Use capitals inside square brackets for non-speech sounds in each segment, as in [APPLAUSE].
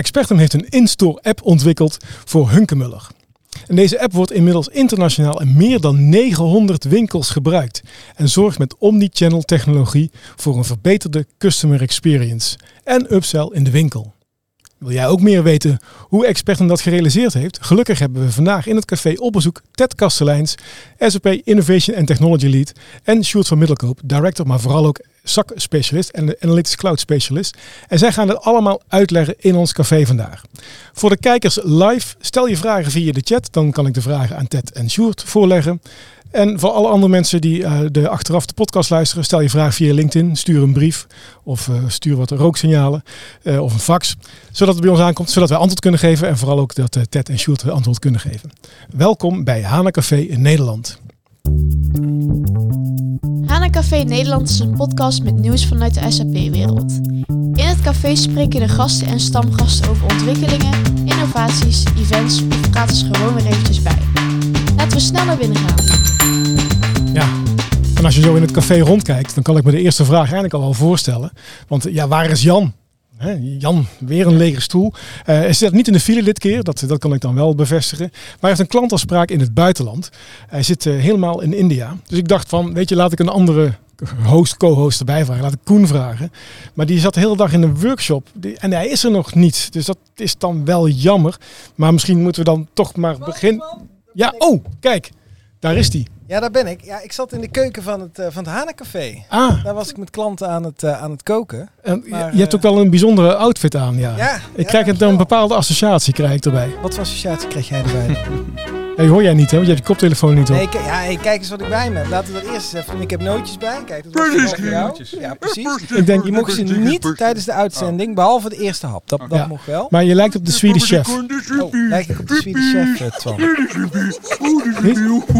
Expertum heeft een in-store app ontwikkeld voor Hunkemuller. Deze app wordt inmiddels internationaal in meer dan 900 winkels gebruikt en zorgt met omnichannel technologie voor een verbeterde customer experience en upsell in de winkel. Wil jij ook meer weten hoe Expertum dat gerealiseerd heeft? Gelukkig hebben we vandaag in het café op bezoek Ted Kasteleins, SAP Innovation and Technology Lead en Sjoerd van Middelkoop, Director, maar vooral ook SAC Specialist en de Analytics Cloud Specialist. En zij gaan het allemaal uitleggen in ons café vandaag. Voor de kijkers live, stel je vragen via de chat, dan kan ik de vragen aan Ted en Sjoerd voorleggen. En voor alle andere mensen die uh, de achteraf de podcast luisteren, stel je vraag via LinkedIn, stuur een brief of uh, stuur wat rooksignalen uh, of een fax, zodat het bij ons aankomt, zodat wij antwoord kunnen geven en vooral ook dat Ted en Sjoerd antwoord kunnen geven. Welkom bij Hana Café in Nederland. Hana Café Nederland is een podcast met nieuws vanuit de SAP-wereld. In het café spreken de gasten en stamgasten over ontwikkelingen, innovaties, events of praten ze gewoon weer eventjes bij. Laten we snel naar binnen gaan. Ja, en als je zo in het café rondkijkt, dan kan ik me de eerste vraag eigenlijk al wel voorstellen. Want ja, waar is Jan? He, Jan, weer een lege stoel. Uh, hij zit niet in de file dit keer, dat, dat kan ik dan wel bevestigen. Maar hij heeft een klantafspraak in het buitenland. Hij zit uh, helemaal in India. Dus ik dacht van, weet je, laat ik een andere host, co-host erbij vragen. Laat ik Koen vragen. Maar die zat de hele dag in een workshop. En hij is er nog niet. Dus dat is dan wel jammer. Maar misschien moeten we dan toch maar beginnen. Ja, oh, kijk. Daar is die. Ja, daar ben ik. Ja, ik zat in de keuken van het, uh, van het Hanecafé. Ah. Daar was ik met klanten aan het, uh, aan het koken. En maar, je hebt ook wel een bijzondere outfit aan, ja. ja ik krijg het een bepaalde associatie krijg ik erbij. Wat voor associatie krijg jij erbij? [LAUGHS] hey, hoor jij niet, hè? Want je hebt je koptelefoon niet op. Nee, ja, hey, kijk eens wat ik bij me heb. Laten we dat eerst eens even doen. Ik heb nootjes bij. Kijk, dat was voor jou. Ja, precies. Ik denk, je mocht ze niet tijdens de uitzending, behalve de eerste hap. Dat, dat ja. mocht wel. Maar je lijkt op de Swedish chef. Oh, lijk ik op de Swedish chef, Twan?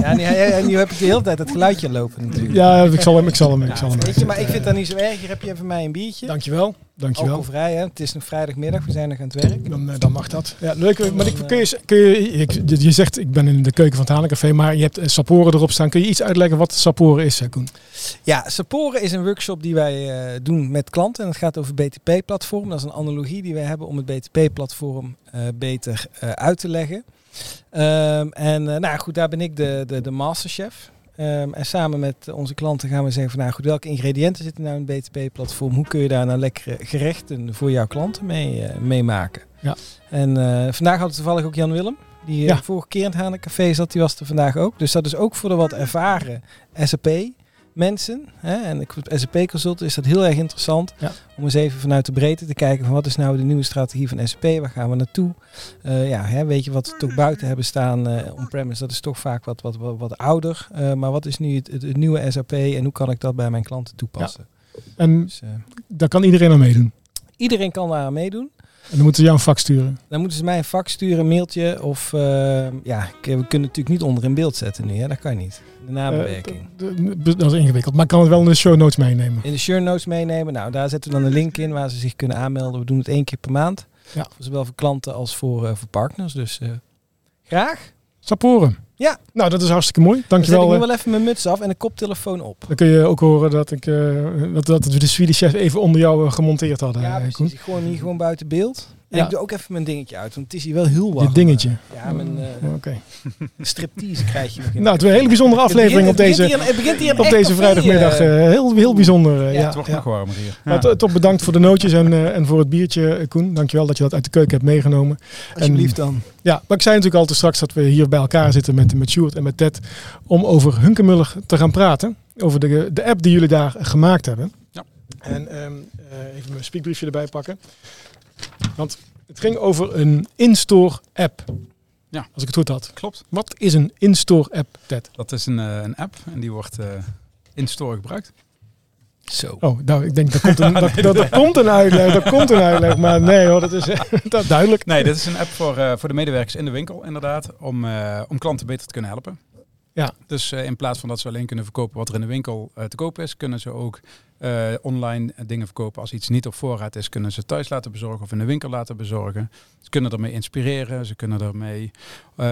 Ja, nu, en nu heb ik de hele tijd dat geluidje lopen natuurlijk. Ja, ik zal hem, ik zal hem, ik zal hem. Weet je, maar ik vind dat niet zo erg. Hier heb je even mij een biertje. Dankjewel. Dankjewel. Alcoholvrij, hè? Het is nog vrijdagmiddag, we zijn nog aan het werk. Dan, dan mag dat. Ja, leuk. Maar ik, kun je, kun je, ik, je zegt, ik ben in de keuken van het Hanencafé, maar je hebt Saporen erop staan. Kun je iets uitleggen wat Saporen is, Koen? Ja, Saporen is een workshop die wij uh, doen met klanten. En het gaat over BTP-platform. Dat is een analogie die wij hebben om het BTP-platform uh, beter uh, uit te leggen. Um, en nou goed, daar ben ik de, de, de masterchef. Um, en samen met onze klanten gaan we zeggen van nou goed, welke ingrediënten zitten nou in een BTP-platform? Hoe kun je daar nou lekkere gerechten voor jouw klanten mee, uh, mee maken? Ja. En uh, vandaag hadden we toevallig ook Jan Willem. Die ja. vorige keer in het Hanencafé zat, die was er vandaag ook. Dus dat is ook voor de wat ervaren SAP mensen. Hè? En SAP Consult is dat heel erg interessant. Ja. Om eens even vanuit de breedte te kijken van wat is nou de nieuwe strategie van SAP? Waar gaan we naartoe? Uh, ja, hè, weet je wat we toch buiten hebben staan uh, on-premise? Dat is toch vaak wat, wat, wat, wat ouder. Uh, maar wat is nu het, het, het, nieuwe SAP en hoe kan ik dat bij mijn klanten toepassen? Ja. En dus, daar kan iedereen aan meedoen? Iedereen kan daar aan meedoen. En dan moeten ze jou een fax sturen? Dan moeten ze mij een fax sturen, een mailtje. Of uh, ja, we kunnen natuurlijk niet onder in beeld zetten nu. Hè? Dat kan niet. De nabewerking. Uh, dat is ingewikkeld. Maar ik kan het wel in de show notes meenemen. In de show notes meenemen. Nou, daar zetten we dan een link in waar ze zich kunnen aanmelden. We doen het één keer per maand. Ja. Zowel voor klanten als voor, uh, voor partners. Dus graag. Saporen. Ja. Nou, dat is hartstikke mooi. Dankjewel. Dan zet ik nu wel even mijn muts af en de koptelefoon op. Dan kun je ook horen dat, ik, uh, dat, dat we de Swedish Chef even onder jou uh, gemonteerd hadden. Ja, precies. Koen. Ik gewoon hier gewoon buiten beeld. En Ja. ik doe ook even mijn dingetje uit, want het is hier wel heel warm. Je dingetje. Ja, mijn uh, Oké. striptease krijg je. [LAUGHS] Nou, het is een hele bijzondere aflevering op Het begint deze, hier- het begint hier een op deze café, vrijdagmiddag. eh. eh, heel, heel bijzonder. eh, Ja, ja, Het wordt ja. nog warmer hier. Maar to- toch bedankt voor de nootjes en, eh, en voor het biertje, eh, Koen. Dankjewel dat je dat uit de keuken hebt meegenomen. Alsjeblieft dan. Ja, maar ik zei natuurlijk al te straks dat we hier bij elkaar zitten met, met Sjoerd en met Ted om over Hunkemuller te gaan praten. Over de, de app die jullie daar gemaakt hebben. Ja. En ehm, eh, even mijn speakbriefje erbij pakken. Want het ging over een in-store app. Ja. Als ik het goed had. Klopt. Wat is een in-store app, Ted? Dat is een, eh, een app en die wordt eh, in store gebruikt. Zo. Oh, nou, ik denk, dat komt een, [LAUGHS] dat, dat, dat komt een uitleg. Dat komt een uitleg. Maar nee hoor, dat is [LAUGHS] dat duidelijk. Nee, dit is een app voor, eh, voor de medewerkers in de winkel inderdaad. Om, eh, om klanten beter te kunnen helpen. Ja. Dus eh, in plaats van dat ze alleen kunnen verkopen wat er in de winkel eh, te koop is, kunnen ze ook eh, online dingen verkopen. Als iets niet op voorraad is, kunnen ze thuis laten bezorgen of in de winkel laten bezorgen. Ze kunnen ermee inspireren. Ze kunnen ermee eh,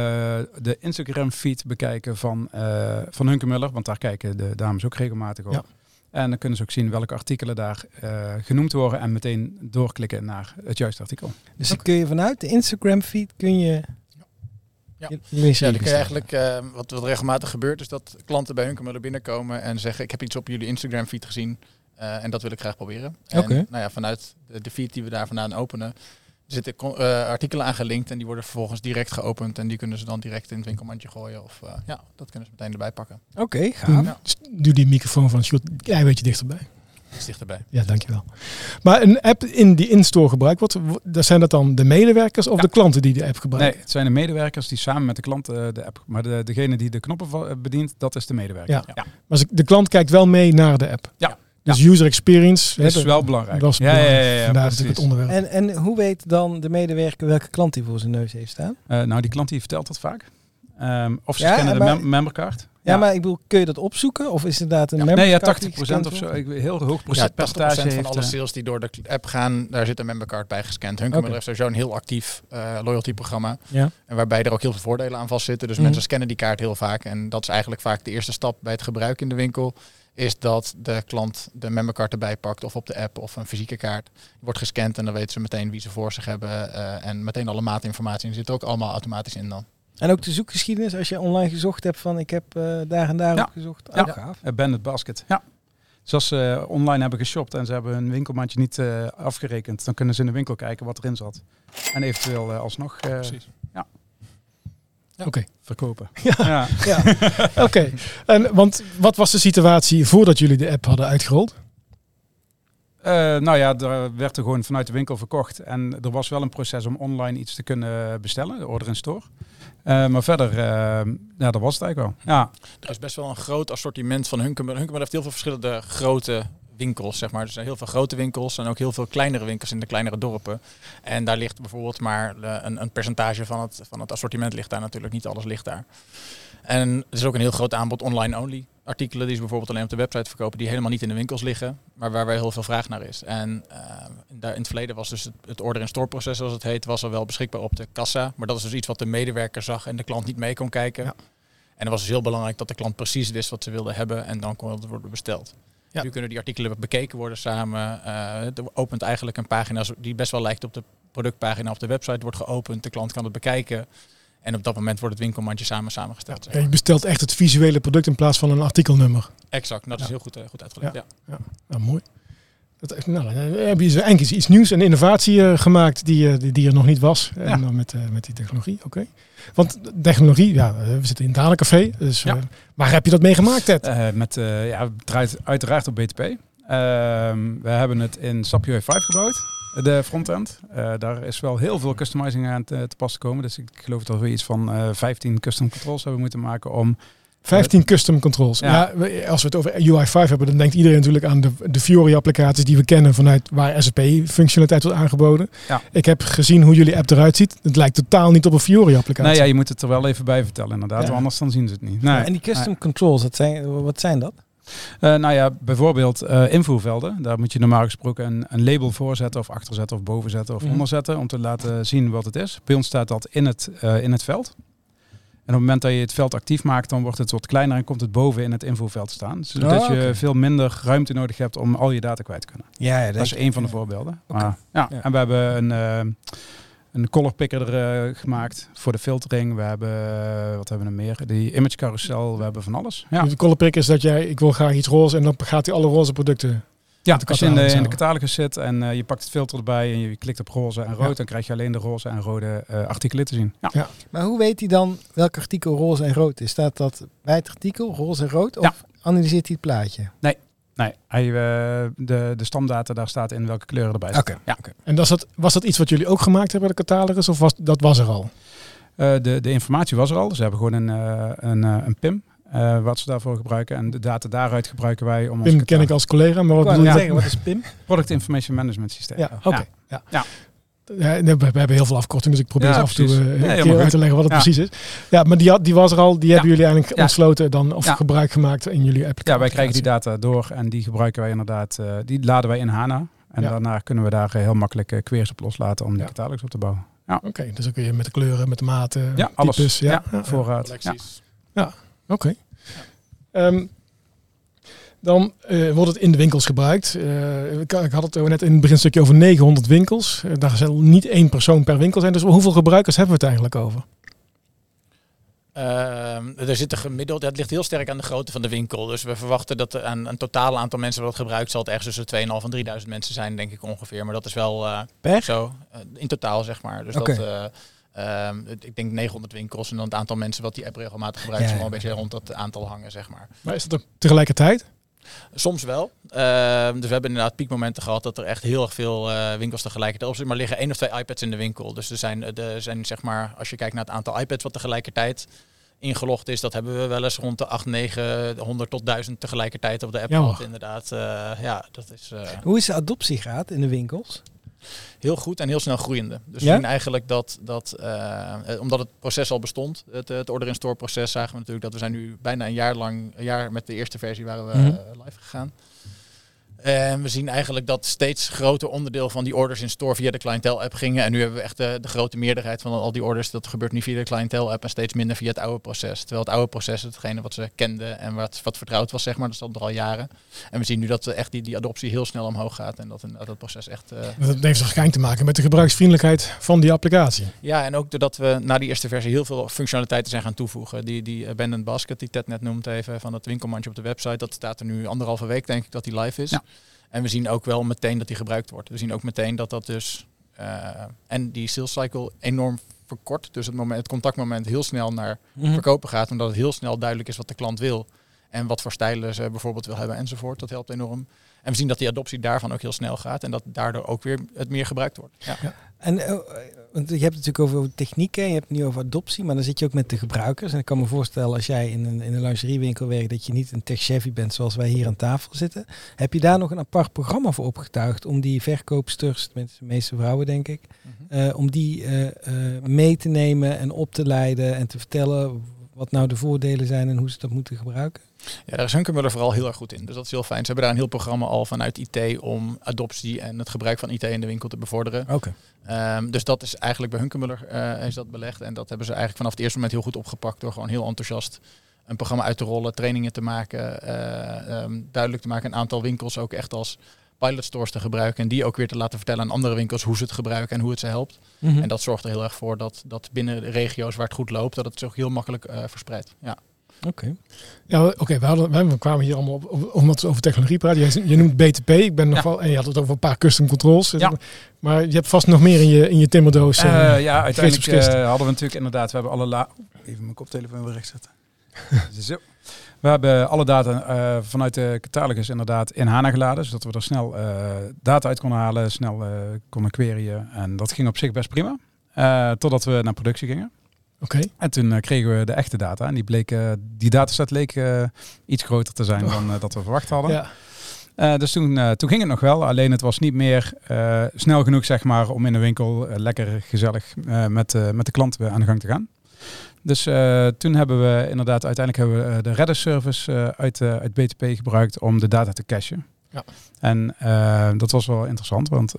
de Instagram feed bekijken van, eh van Hunkemuller. Want daar kijken de dames ook regelmatig op. Ja. En dan kunnen ze ook zien welke artikelen daar eh, genoemd worden en meteen doorklikken naar het juiste artikel. Dus dan kun je vanuit de Instagram feed kun je... Ja. Ja, dan kun je bestellen. eigenlijk, eh, wat, wat regelmatig gebeurt, is dat klanten bij Hunkemuller binnenkomen en zeggen: Ik heb iets op jullie Instagram feed gezien eh, en dat wil ik graag proberen. En Oké. nou ja, vanuit de, de feed die we daar vandaan openen, zitten eh, artikelen aangelinkt en die worden vervolgens direct geopend en die kunnen ze dan direct in het winkelmandje gooien. Of eh, ja, dat kunnen ze meteen erbij pakken. Oké, gaaf. Doe, Ja. doe die microfoon van Sjoerd een klein beetje dichterbij. Iets dichterbij. Ja, dankjewel. Maar een app in die in-store gebruikt wordt, zijn dat dan de medewerkers of Ja. de klanten die de app Nee, gebruiken? het zijn de medewerkers die samen met de klant eh, de app, maar de, degene die de knoppen va- bedient, dat is de medewerker. Ja. Maar de klant kijkt wel mee naar de app. Ja. Dus user experience. Dat is wel belangrijk. Dat is ja, ja, belangrijk. ja, ja, Vandaar natuurlijk het onderwerp. En, en hoe weet dan de medewerker welke klant hij voor zijn neus heeft staan? Eh, nou, die klant die vertelt dat vaak. Ehm, of ze Ja, scannen de mem- membercard. Ja, maar ik bedoel, kun je dat opzoeken? Of is het inderdaad een Nee, ja, membercard die 80% of gescand zo. Ik, heel hoog Ja, procent 80% percentage van heeft, alle eh, sales die door de app gaan, daar zit een membercard bij gescand. Hunkemuller Oké. heeft sowieso een heel actief eh loyalty programma. Ja. En waarbij er ook heel veel voordelen aan vastzitten. Dus Mhm. mensen scannen die kaart heel vaak. En dat is eigenlijk vaak de eerste stap bij het gebruik in de winkel. Is dat de klant de membercard erbij pakt. Of op de app of een fysieke kaart. Die wordt gescand en dan weten ze meteen wie ze voor zich hebben. eh, en meteen alle maatinformatie. En zit er ook allemaal automatisch in dan. En ook de zoekgeschiedenis, als je online gezocht hebt van ik heb eh, daar en daar Ja. op gezocht. Ja. Gaaf. eh, Bandit Basket. Ja. Dus als ze online hebben geshopt en ze hebben hun winkelmandje niet eh, afgerekend, dan kunnen ze in de winkel kijken wat erin zat. En eventueel eh, alsnog eh, Oké. verkopen. [LAUGHS] Ja. Ja. Ja. [LAUGHS] Oké. En Want wat was de situatie voordat jullie de app hadden uitgerold? Eh, nou ja, er werd er gewoon vanuit de winkel verkocht. En er was wel een proces om online iets te kunnen bestellen, de order in store. Eh, maar verder, eh, ja, dat was het eigenlijk wel. Ja, Er is best wel een groot assortiment van Hunkemuller. Hunkemuller heeft heel veel verschillende grote winkels, zeg maar. Er zijn heel veel grote winkels en ook heel veel kleinere winkels in de kleinere dorpen. En daar ligt bijvoorbeeld maar eh, een, een percentage van het, van het assortiment ligt daar natuurlijk. Niet alles ligt daar. En er is ook een heel groot aanbod online-only artikelen die ze bijvoorbeeld alleen op de website verkopen, die helemaal niet in de winkels liggen, maar waar wel heel veel vraag naar is. En eh, daar in het verleden was dus het, het order-in-store proces, zoals het heet, was al wel beschikbaar op de kassa. Maar dat is dus iets wat de medewerker zag en de klant niet mee kon kijken. Ja. En het was dus heel belangrijk dat de klant precies wist wat ze wilde hebben en dan kon het worden besteld. Ja. Nu kunnen die artikelen bekeken worden samen. Eh, het opent eigenlijk een pagina die best wel lijkt op de productpagina op de website, wordt geopend. De klant kan het bekijken. En op dat moment wordt het winkelmandje samen samengesteld. zeg Ja, je bestelt echt het visuele product in plaats van een artikelnummer. Exact, dat is Ja. heel goed, eh, goed uitgelegd. Ja. Nou, mooi. Dat, nou, dan heb je eigenlijk iets nieuws en innovatie eh, gemaakt die, eh, die, die er nog niet was. En Ja. dan met, eh, met die technologie, oké. Want technologie, ja, we zitten in het Dalencafé. Dus Ja. eh, waar heb je dat mee gemaakt, Ted? Eh, met, eh, ja, het draait uiteraard op BTP. Ehm, we hebben het in SAP UI5 gebouwd, de frontend. Eh, daar is wel heel veel customizing aan te, te pas te komen. Dus ik geloof dat we iets van eh 15 custom controls hebben moeten maken om 15 custom controls. Ja. Als we het over UI5 hebben, dan denkt iedereen natuurlijk aan de, de Fiori-applicaties die we kennen vanuit waar SAP-functionaliteit wordt aangeboden. Ja. Ik heb gezien hoe jullie app eruit ziet. Het lijkt totaal niet op een Fiori-applicatie. Nou ja, je moet het er wel even bij vertellen inderdaad, Ja. anders dan zien ze het niet. Nee. En die custom controls, dat zijn, wat zijn dat? Eh, nou ja, bijvoorbeeld eh, invoervelden. Daar moet je normaal gesproken een, een label voor zetten of achter zetten of boven zetten of Mhm. onder zetten om te laten zien wat het is. Bij ons staat dat in het, eh, in het veld. En op het moment dat je het veld actief maakt, dan wordt het wat kleiner en komt het boven in het invoerveld staan. Zodat Oh, je oké. veel minder ruimte nodig hebt om al je data kwijt te kunnen. Ja, ja Dat is één van de voorbeelden. Maar, ja. Ja. En we hebben een, een color picker er, eh, gemaakt voor de filtering. We hebben, eh, wat hebben we nog meer? Die image carousel, we hebben van alles. Ja. De colorpick is dat jij, ik wil graag iets roze en dan gaat hij alle roze producten. Ja, de als je in de, catalogus in de catalogus zit en eh, je pakt het filter erbij en je klikt op roze en rood, Ja. dan krijg je alleen de roze en rode eh, artikelen te zien. Ja. Maar hoe weet hij dan welk artikel roze en rood is? Staat dat bij het artikel roze en rood? Of Ja. analyseert hij het plaatje? Nee, hij, eh, de, de stamdata, daar staat in welke kleuren erbij staan. Oké. Ja. En was dat, was dat iets wat jullie ook gemaakt hebben, de catalogus, of was, dat was er al? Eh, de, de informatie was er al. Ze hebben gewoon een, eh, een, eh, een PIM eh, wat ze daarvoor gebruiken. En de data daaruit gebruiken wij om ons Pim ken ik als collega, maar wat bedoel je? zeggen, wat is PIM? Product Information Management Systeem. Ja, oké. Ja. Ja. Ja, we, we hebben heel veel afkortingen, dus ik probeer Ja, af en toe eh, Nee, keer uit te leggen wat het Ja. precies is. Ja, maar die, had, die was er al, die hebben jullie eigenlijk Ja. ontsloten dan, of Ja. gebruik gemaakt in jullie applicatie. Ja, wij krijgen die data door en die gebruiken wij inderdaad, eh, die laden wij in HANA. En Ja. daarna kunnen we daar eh, heel makkelijk queries op loslaten om de Ja. catalogus op te bouwen. Oké, dus dan kun je met de kleuren, met de maten, Ja, alles. types. Ja, Ja, ja, ja. voorraad. Ja. Oké. Ehm, Dan eh, wordt het in de winkels gebruikt. Eh, ik, ik had het net in het beginstukje over 900 winkels. Uh, daar zal niet één persoon per winkel zijn. Dus hoeveel gebruikers hebben we het eigenlijk over? Uh, er zit een gemiddeld, het ligt heel sterk aan de grootte van de winkel. Dus we verwachten dat er een, een totaal aantal mensen wat gebruikt zal het ergens tussen 2.500 en 3000 mensen zijn, denk ik ongeveer. Maar dat is wel per? zo in totaal, zeg maar. Dus okay. dat, uh, ik denk 900 winkels en dan het aantal mensen wat die app regelmatig gebruikt, ja, zal wel een beetje rond dat aantal hangen, zeg maar. Maar is dat ook tegelijkertijd? Soms wel. Uh, dus we hebben inderdaad piekmomenten gehad dat er echt heel erg veel uh, winkels tegelijkertijd op zitten. Maar er liggen één of twee iPads in de winkel. Dus er zijn, er zijn zeg maar, als je kijkt naar het aantal iPads wat tegelijkertijd ingelogd is, dat hebben we wel eens rond de 8, 900 tot 1000 tegelijkertijd op de app gehad. Inderdaad, uh, ja, dat is. Hoe is de adoptiegraad in de winkels? Heel goed en heel snel groeiende. Dus ja? zien eigenlijk dat, dat uh, omdat het proces al bestond, het, het order in store proces, zagen we natuurlijk dat we zijn nu bijna een jaar lang, een jaar met de eerste versie waren we mm -hmm. uh, live gegaan. En we zien eigenlijk dat steeds groter onderdeel van die orders in store via de clientele app gingen. En nu hebben we echt de, de grote meerderheid van al die orders, dat gebeurt nu via de clientele app en steeds minder via het oude proces. Terwijl het oude proces, hetgene wat ze kenden en wat, wat vertrouwd was, zeg maar, dat stond er al jaren. En we zien nu dat echt die, die adoptie heel snel omhoog gaat en dat dat het proces echt... Uh, dat heeft waarschijnlijk te maken met de gebruiksvriendelijkheid van die applicatie. Ja, en ook doordat we na die eerste versie heel veel functionaliteiten zijn gaan toevoegen. Die, die abandoned basket, die Ted net noemt even, van het winkelmandje op de website, dat staat er nu anderhalve week, denk ik, dat die live is. Ja. En we zien ook wel meteen dat die gebruikt wordt. We zien ook meteen dat dat dus... Uh, en die sales cycle enorm verkort. Dus het, moment, het contactmoment heel snel naar mm-hmm. verkopen gaat. Omdat het heel snel duidelijk is wat de klant wil. En wat voor stijlen ze bijvoorbeeld wil hebben enzovoort. Dat helpt enorm. En we zien dat die adoptie daarvan ook heel snel gaat. En dat daardoor ook weer het meer gebruikt wordt. Ja. ja. En uh, want je hebt het natuurlijk over technieken, je hebt het nu over adoptie, maar dan zit je ook met de gebruikers. En ik kan me voorstellen als jij in een, in een lingeriewinkel werkt, dat je niet een tech-savvy bent zoals wij hier aan tafel zitten. Heb je daar nog een apart programma voor opgetuigd om die verkoopsters, met de meeste vrouwen denk ik, mm-hmm. uh, om die uh, mee te nemen en op te leiden en te vertellen wat nou de voordelen zijn en hoe ze dat moeten gebruiken? Ja, daar is Hunkemuller vooral heel erg goed in. Dus dat is heel fijn. Ze hebben daar een heel programma al vanuit IT om adoptie en het gebruik van IT in de winkel te bevorderen. Oké. Okay. Um, dus dat is eigenlijk bij Hunkemuller uh, is dat belegd. En dat hebben ze eigenlijk vanaf het eerste moment heel goed opgepakt door gewoon heel enthousiast een programma uit te rollen, trainingen te maken, uh, um, duidelijk te maken, een aantal winkels ook echt als pilot stores te gebruiken en die ook weer te laten vertellen aan andere winkels hoe ze het gebruiken en hoe het ze helpt. Mm-hmm. En dat zorgt er heel erg voor dat, dat binnen de regio's waar het goed loopt, dat het zich heel makkelijk uh, verspreidt. Ja. Oké. Okay. Ja, oké. Okay, we, hadden, we kwamen hier allemaal op, op, omdat we over technologie praten. Je, je noemt BTP. Ik ben nog Ja. wel, en je had het over een paar custom controls. Ja. Maar je hebt vast nog meer in je, in je timmerdoos. Uh, eh, ja, uiteindelijk eh, hadden we natuurlijk inderdaad, we hebben alle la even mijn koptelefoon weer recht zetten. [LAUGHS] Zo. We hebben alle data eh, vanuit de catalogus inderdaad in HANA geladen, zodat we er snel eh, data uit konden halen, snel eh, konden queryen. En dat ging op zich best prima, Eh, totdat we naar productie gingen. Oké. En toen eh, kregen we de echte data. En die, bleek, eh, die dataset leek eh, iets groter te zijn dan eh, dat we verwacht hadden. Ja. Dus toen, toen ging het nog wel. Alleen het was niet meer snel genoeg zeg maar, om in de winkel lekker gezellig met, met de klant weer aan de gang te gaan. Dus toen hebben we inderdaad, uiteindelijk hebben we de Redder service uit, uit BTP gebruikt om de data te cachen. Ja. En dat was wel interessant, want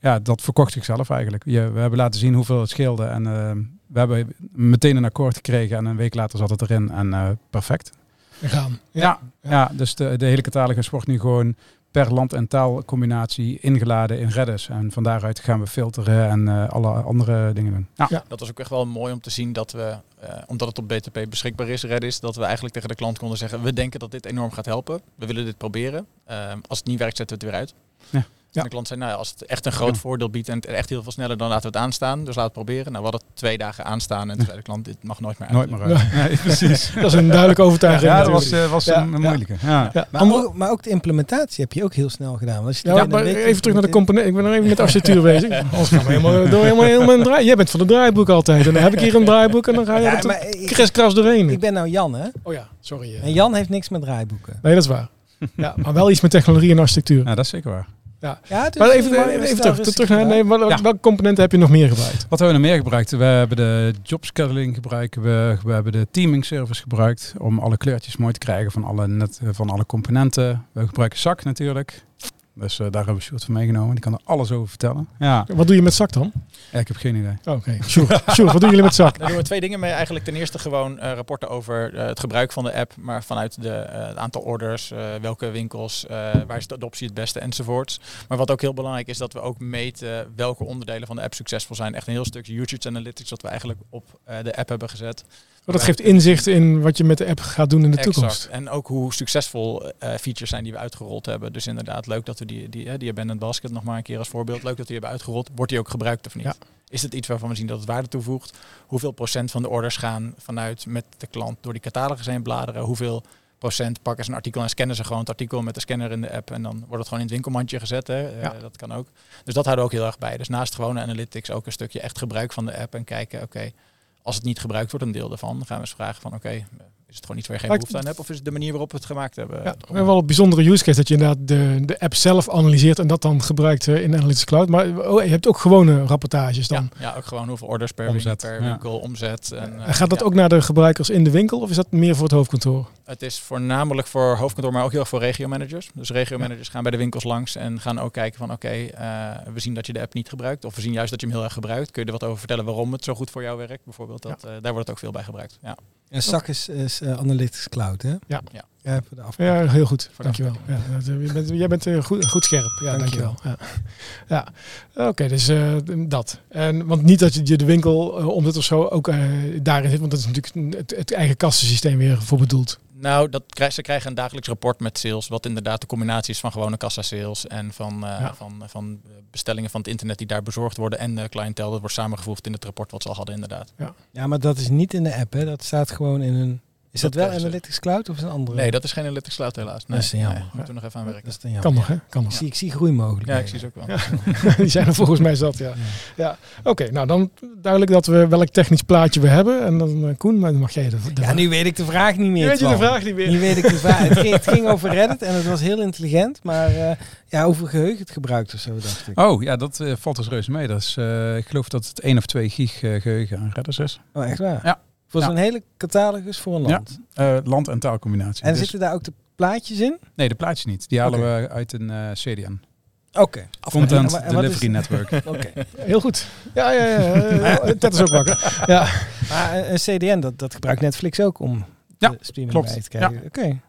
ja, dat verkocht zichzelf eigenlijk. Je, we hebben laten zien hoeveel het scheelde en eh, we hebben meteen een akkoord gekregen en een week later zat het erin en eh, perfect. We gaan. Ja, ja. dus de, de hele catalogus wordt nu gewoon per land- en taalcombinatie ingeladen in Redis. En van daaruit gaan we filteren en eh, alle andere dingen doen. Ja. Ja. Dat was ook echt wel mooi om te zien dat we, eh, omdat het op BTP beschikbaar is, Redis, dat we eigenlijk tegen de klant konden zeggen, we denken dat dit enorm gaat helpen. We willen dit proberen. Ehm, als het niet werkt, zetten we het weer uit. Ja. En de klant zei, nou, ja, als het echt een groot Ja. voordeel biedt en het echt heel veel sneller, dan laten we het aanstaan. Dus laten we het proberen. Nou, we hadden het twee dagen aanstaan en toen zei de klant, dit mag nooit meer uit. Nooit meer uit. Nee, [LAUGHS] precies. Dat is een duidelijke overtuiging. Ja, dat was, eh, was Ja, een moeilijke. Ja. Ja, Maar, ook, maar ook de implementatie heb je ook heel snel gedaan. Want als je Ja, maar even terug naar de component. Ik ben nog even met de architectuur [LAUGHS] bezig. Anders gaan we helemaal door helemaal, helemaal in draai. Jij bent van het draaiboek altijd. En dan heb ik hier een draaiboek en dan ga je Ja, er maar ik, kriskras doorheen. ik ben nou Jan, hè? Oh ja, sorry. eh. En Jan heeft niks met draaiboeken. Nee, dat is waar. Ja, maar wel iets met technologie en architectuur. Ja, dat is zeker waar. Ja, dus, Maar even, maar even, terug, rustig terug naar, nee, wel- Ja. welke componenten heb je nog meer gebruikt? Wat hebben we nog meer gebruikt? We hebben de jobscheduling gebruikt. We, we hebben de teaming service gebruikt om alle kleurtjes mooi te krijgen van alle, net, van alle componenten. We gebruiken ZAK natuurlijk. Dus eh, daar hebben we Sjoerd van meegenomen. Die kan er alles over vertellen. Ja, Wat doe je met zak dan? Ja, ik heb geen idee. Oh, Oké, Sjoerd, [LAUGHS] Sjoerd, wat doen jullie met zak? Daar doen we twee dingen mee. Eigenlijk ten eerste gewoon eh, rapporten over eh, het gebruik van de app, maar vanuit de, eh, het aantal orders, eh, welke winkels, eh, waar is de adoptie het beste enzovoorts. Maar wat ook heel belangrijk is, dat we ook meten welke onderdelen van de app succesvol zijn. Echt een heel stuk usage analytics dat we eigenlijk op eh, de app hebben gezet. Maar dat geeft inzicht in wat je met de app gaat doen in de toekomst. Exact. En ook hoe succesvol eh, features zijn die we uitgerold hebben. Dus inderdaad, leuk dat we die, die, eh, die abandoned basket nog maar een keer als voorbeeld. Leuk dat we die hebben uitgerold. Wordt die ook gebruikt of niet? Ja. Is het iets waarvan we zien dat het waarde toevoegt? Hoeveel procent van de orders gaan vanuit met de klant door die catalogus heen bladeren? Hoeveel procent pakken ze een artikel en scannen ze gewoon het artikel met de scanner in de app en dan wordt het gewoon in het winkelmandje gezet. Hè? Eh, dat kan ook. Dus dat houden we ook heel erg bij. Dus naast gewone analytics ook een stukje echt gebruik van de app en kijken, oké, als het niet gebruikt wordt, een deel daarvan, dan gaan we eens vragen van, oké, is het gewoon iets waar je geen behoefte aan hebt of is het de manier waarop we het gemaakt hebben? Ja, we hebben wel een bijzondere use case dat je inderdaad de, de app zelf analyseert en dat dan gebruikt eh, in Analytics Cloud. Maar oh, je hebt ook gewone rapportages dan. Ja, ja, ook gewoon hoeveel orders per, Omzet, winkel, per ja. winkel, omzet. En, En eh, gaat dat ja. ook naar de gebruikers in de winkel of is dat meer voor het hoofdkantoor? Het is voornamelijk voor hoofdkantoor, maar ook heel erg voor regiomanagers. Dus regiomanagers gaan bij de winkels langs en gaan ook kijken van oké, eh, we zien dat je de app niet gebruikt. Of we zien juist dat je hem heel erg gebruikt. Kun je er wat over vertellen waarom het zo goed voor jou werkt? Bijvoorbeeld, dat, eh, daar wordt het ook veel bij gebruikt. Ja. En SAC is, is eh, Analytics Cloud, hè? Ja. Ja. Ja, voor de af. Ja, heel goed. Voor Dankjewel. Ja, dat, eh, je bent, jij bent eh, goed, goed scherp. Ja, dankjewel. Dankjewel. Ja. Ja. Oké, dus eh, dat. En, want niet dat je de winkel eh, omzet of zo ook eh, daarin zit, want dat is natuurlijk het, het eigen kassensysteem weer voor bedoeld. Nou, dat krijg, ze krijgen een dagelijks rapport met sales, wat inderdaad de combinatie is van gewone kassa sales en van, eh, Ja. van, van bestellingen van het internet die daar bezorgd worden en de cliëntel. Dat wordt samengevoegd in het rapport wat ze al hadden inderdaad. Ja, maar dat is niet in de app, hè? Dat staat gewoon in een... Is dat, Dat wel. Analytics Cloud of is een andere? Nee, dat is geen Analytics Cloud helaas. Nee, Dat is jammer. nee, moeten we nog even aan werken. Dat is. Kan nog, hè? Kan Ik nog. zie, ik zie groeimogelijkheden. Ja, ik zie ze ook wel. Ja. [LAUGHS] Die zijn er volgens mij zat, ja. ja. Oké, nou dan duidelijk dat we welk technisch plaatje we hebben. En dan eh, Koen, maar dan mag jij de, de Ja, nu weet ik de vraag niet meer. Nu weet je de vraag niet meer. Nu weet ik de [LAUGHS] vraag. Het ging, het ging over Reddit en het was heel intelligent, maar eh, ja, hoeveel geheugen het gebruikt of zo, dacht ik. Oh ja, dat eh, valt dus reuze mee. Dat is, eh, ik geloof dat het 1 of 2 gig eh, geheugen aan Redders is. Oh, echt waar? Ja. Voor Ja. zo'n hele catalogus voor een Ja. land. Eh, land- en taalcombinatie. En Dus- zitten daar ook de plaatjes in? Nee, de plaatjes niet. Die halen we uit een eh, CDN. Oké. Content En en Delivery is- Network. [LAUGHS] Oké. Heel goed. Ja, ja, ja. [LAUGHS] Dat is ook wakker. Ja. Maar een- CDN, dat, dat gebruikt Netflix ook om Ja, de streaming klopt. bij te kijken. Oké.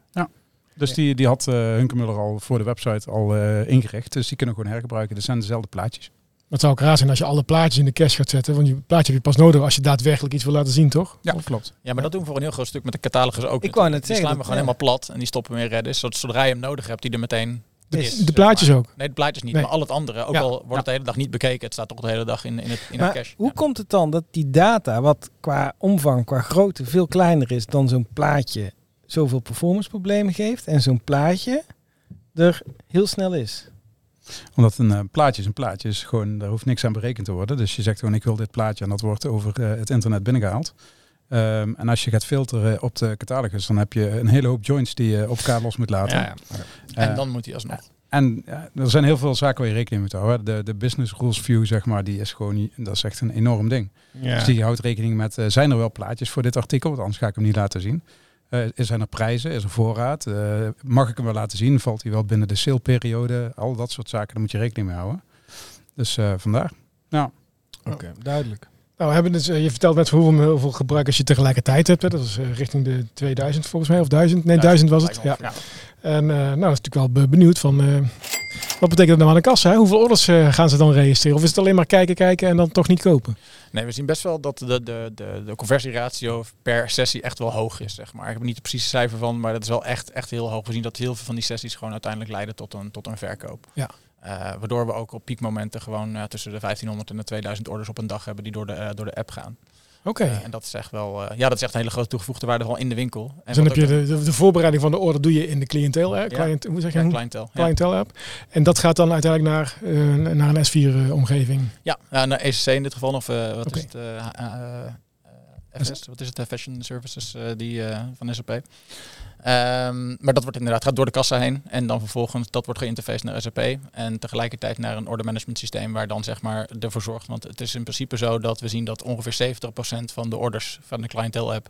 Dus die, die had uh, Hunkemuller al voor de website al eh, ingericht. Dus die kunnen we gewoon hergebruiken. Dat zijn dezelfde plaatjes. Het zou ook raar zijn als je alle plaatjes in de cache gaat zetten. Want je plaatje heb je pas nodig als je daadwerkelijk iets wil laten zien, toch? Ja, klopt. Ja, maar dat doen we voor een heel groot stuk met de catalogus ook. Ik wou net Die zeggen, slaan we dat- gewoon ja. helemaal plat en die stoppen we in Redis. Zodat zodra je hem nodig hebt, die er meteen De, is. de zeg plaatjes maar. ook. Nee, de plaatjes niet, Nee. maar al het andere. Ook Ja. al wordt het de hele dag niet bekeken, het staat toch de hele dag in, in het, in Maar het cache. hoe Ja. komt het dan dat die data, wat qua omvang, qua grootte veel kleiner is dan zo'n plaatje, zoveel performanceproblemen geeft en zo'n plaatje er heel snel is? Omdat een eh, plaatje is een plaatje. Is gewoon, daar hoeft niks aan berekend te worden. Dus je zegt gewoon ik wil dit plaatje en dat wordt over eh, het internet binnengehaald. Ehm, en als je gaat filteren op de catalogus, dan heb je een hele hoop joints die je op elkaar los moet laten. Ja, ja. En Eh, dan moet hij alsnog. En ja, er zijn heel veel zaken waar je rekening mee moet houden. De, de business rules view, zeg maar, die is gewoon dat is echt een enorm ding. Dus die houdt rekening met, eh, zijn er wel plaatjes voor dit artikel? Want anders ga ik hem niet laten zien. Eh zijn er prijzen? Is er voorraad? Eh, mag ik hem wel laten zien? Valt hij wel binnen de saleperiode? Al dat soort zaken, daar moet je rekening mee houden. Dus eh, vandaar. Oké, duidelijk. Nou, we hebben dus, je vertelt net hoeveel, hoeveel gebruikers je tegelijkertijd hebt. Hè. Dat is eh, richting de 2000 volgens mij, of 1000. Nee, 1000 was het. Ja. Ja. En eh, nou, dat is natuurlijk wel be- benieuwd van, eh, wat betekent dat nou aan de kassa? Hè? Hoeveel orders eh, gaan ze dan registreren? Of is het alleen maar kijken, kijken en dan toch niet kopen? Nee, we zien best wel dat de, de, de, de conversieratio per sessie echt wel hoog is. Zeg maar. Ik heb niet het precieze cijfer van, maar dat is wel echt, echt heel hoog. We zien dat heel veel van die sessies gewoon uiteindelijk leiden tot een, tot een verkoop. Ja. Eh, waardoor we ook op piekmomenten gewoon eh, tussen de 1500 en de 2000 orders op een dag hebben die door de, door de app gaan. Oké. Eh, en dat is echt wel, eh, ja, dat is echt een hele grote toegevoegde waarde van in de winkel. En Dus dan heb je de, de, de voorbereiding van de order doe je in de cliënteel, hè? Client, hoe zeg je cliëntel. Ja. Clientele app. En dat gaat dan uiteindelijk naar, eh, naar een S4-omgeving. Ja, ja, naar ECC in dit geval, of wat is het? FS, wat is het? eh, Fashion Services eh, die, eh, van SAP. Ehm, maar dat wordt inderdaad, gaat door de kassa heen. En dan vervolgens, dat wordt geïnterfaced naar SAP. En tegelijkertijd naar een order management systeem waar dan zeg maar ervoor zorgt. Want het is in principe zo dat we zien dat ongeveer 70% van de orders van de clientele app,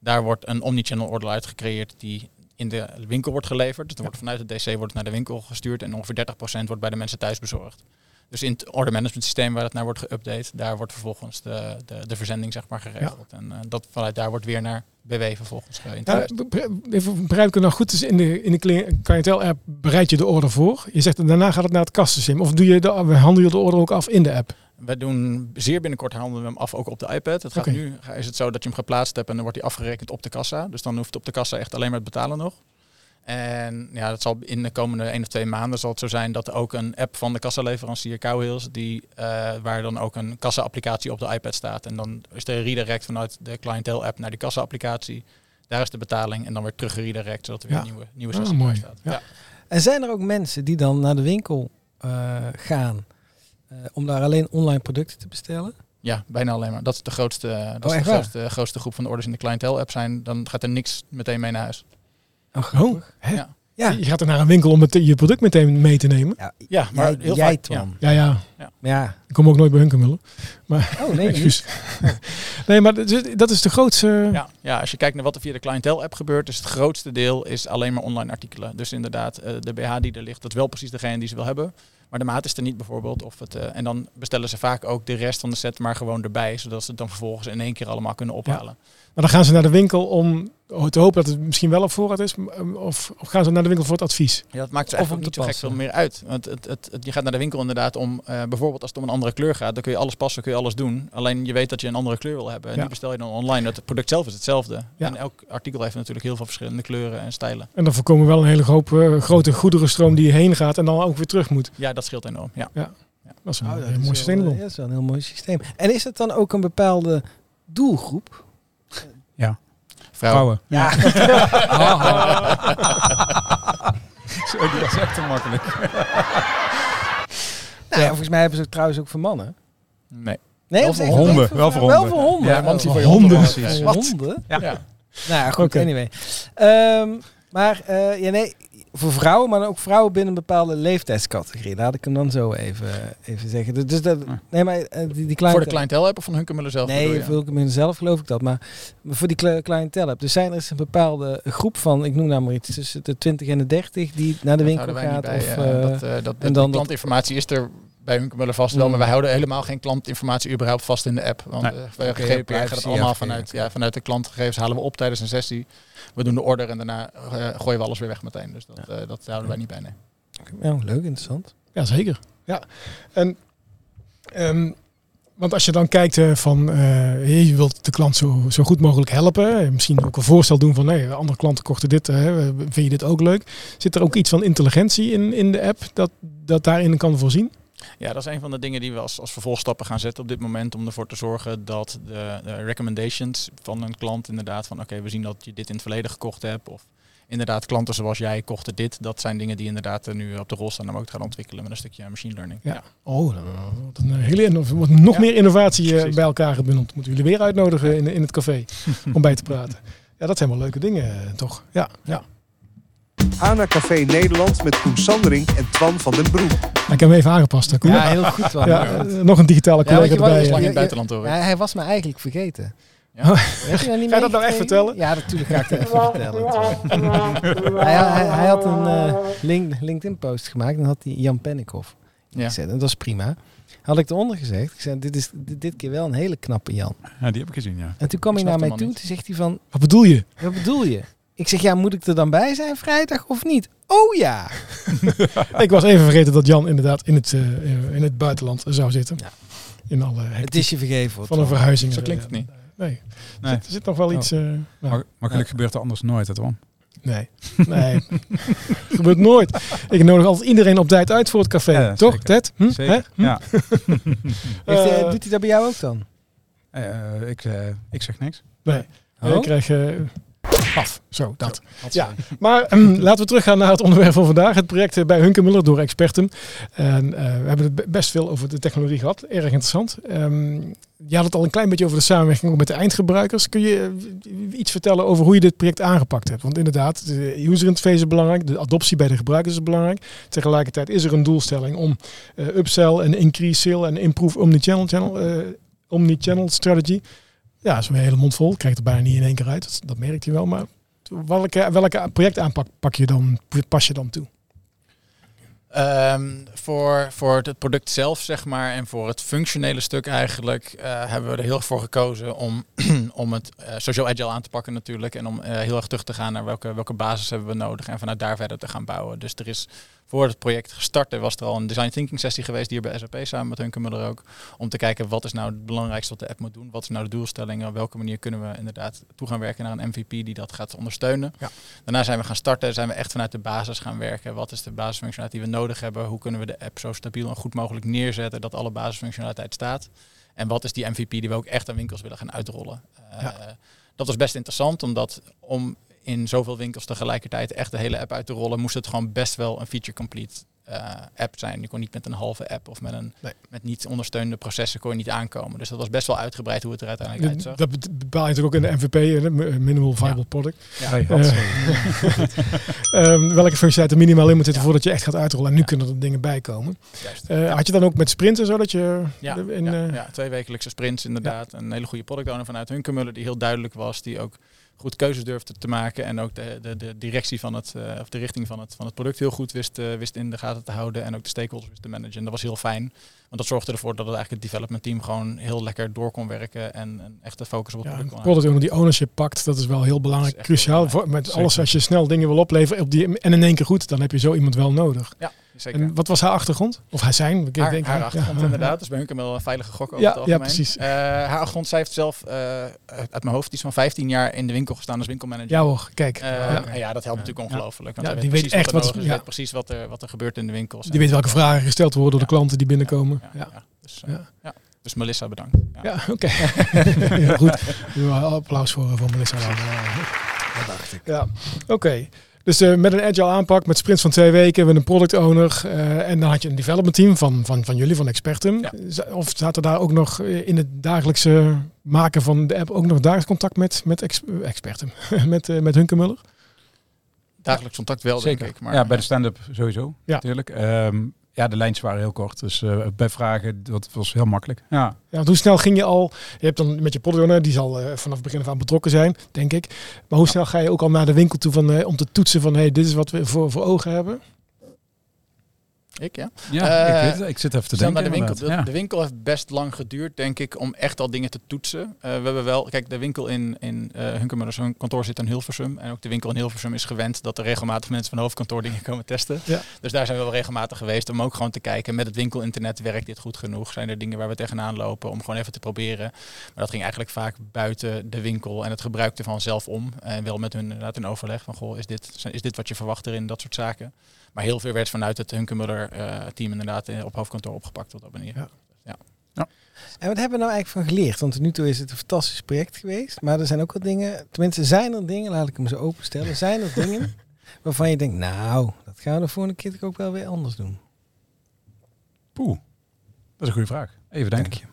daar wordt een omnichannel order uit gecreëerd die in de winkel wordt geleverd. Dus dan wordt vanuit het DC wordt het naar de winkel gestuurd en ongeveer 30% wordt bij de mensen thuis bezorgd. Dus in het order management systeem waar het naar wordt geüpdate, daar wordt vervolgens de, de, de verzending zeg maar geregeld. En eh, dat vanuit daar wordt weer naar BW vervolgens Ja, geïnteresseerd. even begrijp ik het nou goed? Dus in de, in de cliëntel-app bereid je de order voor. Je zegt daarna gaat het naar het kassensysteem. Of doe je de, handel je de order ook af in de app? We doen zeer binnenkort handelen we hem af ook op de iPad. Het gaat nu is het zo dat je hem geplaatst hebt en dan wordt hij afgerekend op de kassa. Dus dan hoeft op de kassa echt alleen maar het betalen nog. En ja, dat zal in de komende één of twee maanden zal het zo zijn dat er ook een app van de kassaleverancier Cowhills, die, eh, waar dan ook een kassa-applicatie op de iPad staat. En dan is de redirect vanuit de clientele-app naar die kassa-applicatie. Daar is de betaling en dan weer terug geredirect, zodat er weer Ja. een nieuwe, nieuwe Ah, sessie mooi. staat. Ja. Ja. En zijn er ook mensen die dan naar de winkel eh, gaan eh, om daar alleen online producten te bestellen? Ja, bijna alleen maar. Dat is de grootste, dat Oh, is echt de grootste, grootste groep van de orders in de clientele-app zijn. Dan gaat er niks meteen mee naar huis. Oh, hè? Ja. Ja. Je gaat er naar een winkel om het, je product meteen mee te nemen. Ja, Ja, maar jij, heel jij vaak, ja. Ja, ja. Ja. Ik kom ook nooit bij Hunkermuller. Oh nee. Excuus. [LAUGHS] nee, maar dat is- de grootste... Ja, ja, als je kijkt naar wat er via de clientele-app gebeurt, is het grootste deel is alleen maar online artikelen. Dus inderdaad, eh, de BH die er ligt, dat is wel precies degene die ze wil hebben. Maar de maat is er niet bijvoorbeeld. Of het, eh, en dan bestellen ze vaak ook de rest van de set maar gewoon erbij, zodat ze het dan vervolgens in één keer allemaal kunnen ophalen. Maar dan gaan ze naar de winkel om te hopen dat het misschien wel op voorraad is. m- Of, of gaan ze naar de winkel voor het advies? Ja, dat maakt eigenlijk niet zo gek veel meer uit. Want het, het, het- je gaat naar de winkel inderdaad om, eh, bijvoorbeeld als het om een andere kleur gaat, dan kun je alles passen, kun je alles doen. Alleen je weet dat je een andere kleur wil hebben. En Ja. die bestel je dan online. Het product zelf is hetzelfde. Ja. En elk artikel heeft natuurlijk heel veel verschillende kleuren en stijlen. En dan voorkomen we wel een hele hoop eh, grote goederenstroom die heen gaat en dan ook weer terug moet. Ja, dat scheelt enorm. Ja. Dat is een Oh, dat heel is mooi systeem. eh, ja, dat is wel een heel mooi systeem. En is het dan ook een bepaalde doelgroep? Vrouwen. Ja. [LAUGHS] Zo, die was echt te makkelijk. Nou, ja, volgens mij hebben ze het trouwens ook voor mannen. Nee. Nee, Wel of voor honden, wel voor Wel honden. voor honden. Ja, want die voor Oh, honden. Voor Precies. honden? Ja. Nou ja, goed, Oké. anyway. Ehm, maar eh, ja, nee, voor vrouwen, maar ook vrouwen binnen een bepaalde leeftijdscategorie. Laat ik hem dan zo even, even zeggen. Dus- Dus dat, nee, maar eh, die, die kleine... Voor de clientele app of van Hunkemuller zelf? Nee, je? voor ik zelf geloof ik dat. Maar voor die cli- clientele. Dus zijn er eens een bepaalde groep van, ik noem nou maar iets, tussen de 20 en de 30 die naar de Dat winkel gaat. niet bij. of, eh, eh, dat, dat, en dan dat- klantinformatie is er bij Hunkemuller vast wel, Mm. maar wij houden helemaal geen klantinformatie überhaupt vast in de app. Want Nee. eh, GDPR gaat het allemaal vanuit, ja, vanuit de klantgegevens halen we op tijdens een sessie. We doen de order en daarna eh, gooien we alles weer weg meteen. Dus dat, eh, dat houden wij niet bij. Nee. ja, leuk, interessant. Ja, zeker. Ja. En, ehm, want als je dan kijkt eh, van, eh, je wilt de klant zo, zo goed mogelijk helpen. Misschien ook een voorstel doen van, nee, andere klanten kochten dit. vind je dit ook leuk? Zit er ook iets van intelligentie in, in de app dat, dat daarin kan voorzien? Ja, dat is een van de dingen die we als, als vervolgstappen gaan zetten op dit moment. Om ervoor te zorgen dat de, de recommendations van een klant inderdaad van oké, we zien dat je dit in het verleden gekocht hebt. Of inderdaad klanten zoals jij kochten dit. Dat zijn dingen die inderdaad eh, nu op de rol staan om ook te gaan ontwikkelen met een stukje machine learning. Ja. Oh, wordt een hele inno- wordt nog Ja, meer innovatie eh, precies. bij elkaar gebundeld. Moeten jullie weer uitnodigen in, in het café [LAUGHS] om bij te praten. Ja, dat zijn wel leuke dingen, eh, toch? Ja, ja. Ana Café Nederland met Koen Sandering en Twan van den Broek. Ik heb hem even aangepast. Koen. Ja, heel goed. Ja, eh, nog een digitale Ja, collega je wou- erbij. Lang in eh. het buitenland hoor. Ja, hij was me eigenlijk vergeten. Ja. Weet je dat niet Ga je dat nou echt vertellen? Ja, natuurlijk ga ik dat even vertellen. hij, hij, hij had een eh, link, LinkedIn-post gemaakt en had hij Jan Pennikhoff Ja. gezet. En dat was prima. Had ik eronder gezegd. Ik zei, dit is dit, dit keer wel een hele knappe Jan. Ja, die heb ik gezien, ja. En toen kwam Ik hij naar mij toe. Toen zegt hij van, Wat bedoel je? wat bedoel je? Ik zeg, ja, moet ik er dan bij zijn vrijdag of niet? Oh ja! [LAUGHS] Ik was even vergeten dat Jan inderdaad in het, eh, in het buitenland zou zitten. Ja. In alle Het is je vergeven. hoor, van een verhuizing. Zo klinkt het niet. Nee, Nee. Er, zit, er zit nog wel iets... eh, nou, Maar, maar gelukkig gebeurt er anders nooit, het wel. nee, nee. [LAUGHS] gebeurt nooit. Ik nodig altijd iedereen op tijd uit voor het café. Ja, toch, zeker. Ted? Hm? Hè? Zeker, Hm? ja. [LAUGHS] Eh, doet hij dat bij jou ook dan? Eh, ik, eh, ik zeg niks. Nee, Oh? ik krijg af. Zo, dat. Ja, maar ehm, laten we teruggaan naar het onderwerp van vandaag. Het project eh, bij Hunkemuller door Expertum. En eh, we hebben het be- best veel over de technologie gehad. Erg interessant. Ehm, je had het al een klein beetje over de samenwerking met de eindgebruikers. Kun je eh, iets vertellen over hoe je dit project aangepakt hebt? Want inderdaad, de user interface is belangrijk. De adoptie bij de gebruikers is belangrijk. Tegelijkertijd is er een doelstelling om eh, upsell en increase sale en improve omnichannel channel, omnichannel strategy. Ja, een hele mond vol. Krijgt er bijna niet in één keer uit. Dat, merkt hij wel. Maar welke, welke projectaanpak pak je dan, pas je dan toe? Ehm, voor, voor het product zelf, zeg maar, en voor het functionele stuk eigenlijk, eh, hebben we er heel erg voor gekozen om, [CLEARS THROAT] om het uh, social agile aan te pakken natuurlijk. En om eh, heel erg terug te gaan naar welke, welke basis hebben we nodig en vanuit daar verder te gaan bouwen. Dus er is voor het project gestart was er al een design thinking sessie geweest hier bij SAP samen met Hunkemuller ook. Om te kijken wat is nou het belangrijkste wat de app moet doen. Wat is nou de doelstelling. Op welke manier kunnen we inderdaad toe gaan werken naar een MVP die dat gaat ondersteunen. Ja. Daarna zijn we gaan starten. Zijn we echt vanuit de basis gaan werken. Wat is de basisfunctionaliteit die we nodig hebben. Hoe kunnen we de app zo stabiel en goed mogelijk neerzetten dat alle basisfunctionaliteit staat. En wat is die MVP die we ook echt aan winkels willen gaan uitrollen. Ja. Uh, dat was best interessant, omdat om in zoveel winkels tegelijkertijd echt de hele app uit te rollen, moest het gewoon best wel een feature complete uh, app zijn. Je kon niet met een halve app of met, een, met niet ondersteunende processen kon je niet aankomen. Dus dat was best wel uitgebreid hoe het er uiteindelijk uitzag. Dat bepaal je natuurlijk ook in de MVP, Minimal Viable Product. Ja. Uh, um, [LAUGHS] welke functionaliteit er minimaal in moet zitten voordat je echt gaat uitrollen. En nu kunnen er dingen bij komen. Uh, had je dan ook met sprints en zo dat je... Ja, in, ja, twee wekelijkse sprints inderdaad. Een hele goede product owner vanuit Hunkemuller die heel duidelijk was. Die ook goed keuzes durfde te maken en ook de, de, de directie van het, uh, of de richting van het, van het product heel goed wist, uh, wist in de gaten te houden en ook de stakeholders wist te managen. En dat was heel fijn, want dat zorgde ervoor dat het eigenlijk het development team gewoon heel lekker door kon werken en, en echt de focus op het ja, product kon die ownership pakt, dat is wel heel belangrijk, cruciaal. Voor, met alles als je snel dingen wil opleveren op die, en in één keer goed, dan heb je zo iemand wel nodig. Ja. Zeker. En wat was haar achtergrond? Of hij zijn? Ik haar, denk haar achtergrond ja. [LAUGHS] inderdaad. Dus bij hun wel een veilige gok over ja, het algemeen. Ja, precies. Uh, haar achtergrond, zij heeft zelf uh, uit mijn hoofd iets van 15 jaar in de winkel gestaan als winkelmanager. Ja hoor, kijk. Uh, ja. ja. dat helpt natuurlijk ongelooflijk. Want ja, die weet echt wat, er, weet precies wat er, wat er gebeurt in de winkels. Die weet welke vragen gesteld worden door de klanten die binnenkomen. Ja, dus, ja. Dus Melissa bedankt. Ja, oké. [LAUGHS] Okay. goed. Applaus voor, voor Melissa. Dan. Dat dacht ik. Ja, oké. Okay. Dus uh, met een agile aanpak, met sprints van twee weken, met een product owner. Uh, en dan had je een development team van, van, van jullie, van Expertum. Ja. Of zaten daar ook nog in het dagelijkse maken van de app ook nog dagelijks contact met, met ex Expertum, [LAUGHS] met, uh, met Hunkemuller? Dagelijks contact wel, Zeker. denk ik. Maar, ja, bij de stand-up sowieso, ja. natuurlijk. Um, ja, de lijntjes waren heel kort. Dus uh, bij vragen, dat was heel makkelijk. Ja. ja, hoe snel ging je al? Je hebt dan met je product die zal uh, vanaf het begin af aan betrokken zijn, denk ik. Maar hoe snel ga je ook al naar de winkel toe van, uh, om te toetsen van, hey, dit is wat we voor, voor ogen hebben? Ik, ja. Ja, uh, ik, weet het. ik zit even te denken. De winkel, de, ja. de, winkel heeft best lang geduurd, denk ik, om echt al dingen te toetsen. Uh, we hebben wel, kijk, de winkel in, in uh, Hunkermuller, zo'n kantoor zit in Hilversum. En ook de winkel in Hilversum is gewend dat er regelmatig mensen van hoofdkantoor dingen komen testen. Ja. Dus daar zijn we wel regelmatig geweest om ook gewoon te kijken, met het winkelinternet werkt dit goed genoeg? Zijn er dingen waar we tegenaan lopen om gewoon even te proberen? Maar dat ging eigenlijk vaak buiten de winkel en het gebruik ervan zelf om. En wel met hun inderdaad in overleg van, goh, is dit, is dit wat je verwacht erin, dat soort zaken. Maar heel veel werd vanuit het Hunkemuller uh, team inderdaad op hoofdkantoor opgepakt op dat manier. Ja. Ja. ja. En wat hebben we nou eigenlijk van geleerd? Want tot nu toe is het een fantastisch project geweest. Maar er zijn ook wat dingen, tenminste zijn er dingen, laat ik hem zo openstellen. Zijn er dingen [LAUGHS] waarvan je denkt, nou, dat gaan we de volgende keer ook wel weer anders doen? Poeh, dat is een goede vraag. Even denken. Dank je.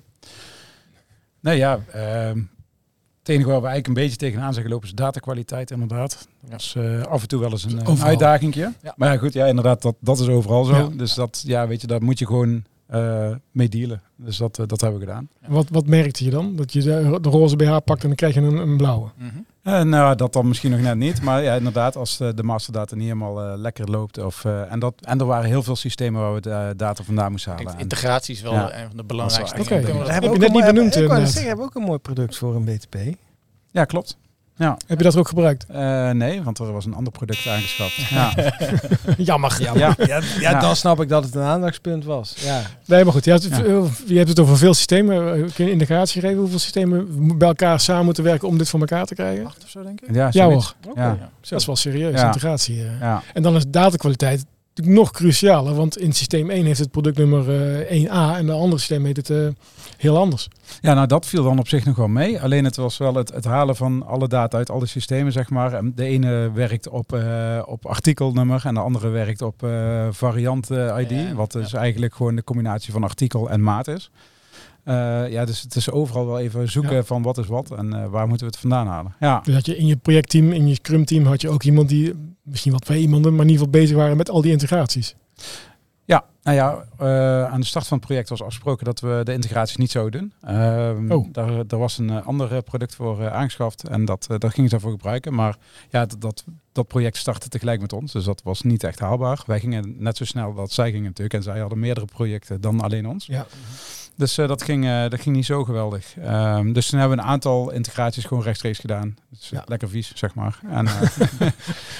Nee, ja, uh, het enige waar we eigenlijk een beetje tegenaan zijn gelopen is datakwaliteit inderdaad. Dat is uh, af en toe wel eens een, een uitdagingje. Ja. Maar ja, goed, ja, inderdaad, dat, dat is overal zo. Ja. Dus dat, ja, weet je, daar moet je gewoon uh, mee dealen. Dus dat, uh, dat hebben we gedaan. Wat, wat merkte je dan? Dat je de, de roze BH pakt en dan krijg je een, een blauwe? Mm -hmm. Uh, nou, dat dan misschien nog net niet. Maar ja, inderdaad, als de masterdata niet helemaal lekker loopt. Of, en, dat, en er waren heel veel systemen waar we de data vandaan moesten halen. Integratie is wel ja. een van de belangrijkste Oké, okay. dat heb je net niet benoemd. Ik wou zeggen, hebben ook een mooi product voor een BTP. Ja, klopt. Ja. Heb je dat ook gebruikt? Uh, nee, want er was een ander product aangeschaft. Ja. [LAUGHS] Jammer. Jammer. Ja. Ja, ja, dan snap ik dat het een aandachtspunt was. Ja. Nee, maar goed. Je hebt, het, je hebt het over veel systemen. Kun je indicatie geven hoeveel systemen bij elkaar samen moeten werken om dit voor elkaar te krijgen? Acht of zo, denk ik. Ja, ja hoor. Okay. Ja. Dat is wel serieus, integratie. Ja. En dan is datakwaliteit natuurlijk nog crucialer, want in systeem 1 heeft het productnummer uh, 1A en de andere systeem heet het uh, heel anders. Ja, nou dat viel dan op zich nog wel mee. Alleen het was wel het, het halen van alle data uit alle systemen, zeg maar. De ene werkt op, uh, op artikelnummer en de andere werkt op uh, variant ID, ja, wat dus ja. eigenlijk gewoon de combinatie van artikel en maat is. Uh, ja, dus het is overal wel even zoeken ja. van wat is wat en uh, waar moeten we het vandaan halen. Ja. Dus had je in je projectteam, in je scrum team, had je ook iemand die, misschien wel twee iemanden, maar in ieder geval bezig waren met al die integraties. Ja, Nou ja, eh, aan de start van het project was afgesproken dat we de integraties niet zouden doen. Ehm, Oh. daar, daar was een eh, ander eh, product voor eh, aangeschaft en dat, eh, dat gingen ze daarvoor gebruiken. Maar ja, dat, dat, dat project startte tegelijk met ons, dus dat was niet echt haalbaar. Wij gingen net zo snel dat zij gingen natuurlijk en zij hadden meerdere projecten dan alleen ons. Ja. Dus eh, dat, ging, eh, dat ging niet zo geweldig. Ehm, dus toen hebben we een aantal integraties gewoon rechtstreeks gedaan. Dus, Ja. Lekker vies, zeg maar. [LAUGHS] En, Dan [LAUGHS]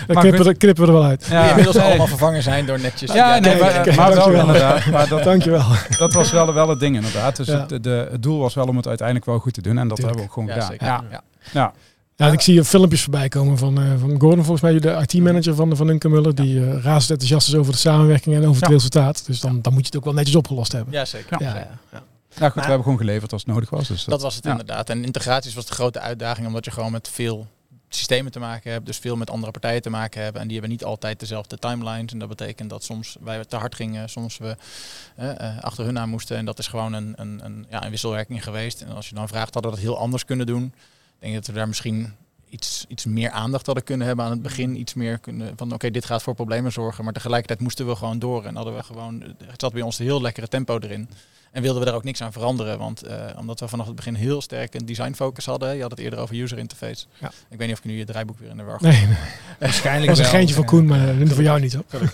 Maar knippen, we- knippen we er wel uit. Die inmiddels nee. allemaal vervangen zijn door netjes. Ja, nee, kijk, maar, maar wel dankjewel. inderdaad. Maar dat, Dankjewel. dat was wel, wel het ding inderdaad. Dus Ja. het, de, het doel was wel om het uiteindelijk wel goed te doen. En dat Tuurlijk. hebben we ook gewoon Ja, gedaan. zeker. Ja. Ja. Ik zie filmpjes voorbij komen van, eh, van Gordon, volgens mij de IT-manager van, van Hunkemuller, die eh razend enthousiast is over de samenwerking en over het resultaat. Dus dan, dan moet je het ook wel netjes opgelost hebben. Ja, zeker. Ja, Ja. Nou goed, we hebben gewoon geleverd als het nodig was. Dus Dat was het ja. inderdaad. En integraties was de grote uitdaging, omdat je gewoon met veel systemen te maken hebt, dus veel met andere partijen te maken hebben. En die hebben niet altijd dezelfde timelines. En dat betekent dat soms wij te hard gingen, soms we eh, achter hun aan moesten. En dat is gewoon een, een, een, ja, een wisselwerking geweest. En als je dan vraagt, hadden we dat heel anders kunnen doen? Ik denk dat we daar misschien iets, iets meer aandacht hadden kunnen hebben aan het begin. Iets meer kunnen van oké, dit gaat voor problemen zorgen. Maar tegelijkertijd moesten we gewoon door. En hadden we gewoon, het zat bij ons een heel lekkere tempo erin. En wilden we daar ook niks aan veranderen. Want eh, omdat we vanaf het begin heel sterk een design focus hadden. Je had het eerder over user interface. Ja. Ik weet niet of ik nu je draaiboek weer in de war Nee, nee, [LAUGHS] Waarschijnlijk dat was een geintje van Koen, maar voor jou niet hoor. [LAUGHS]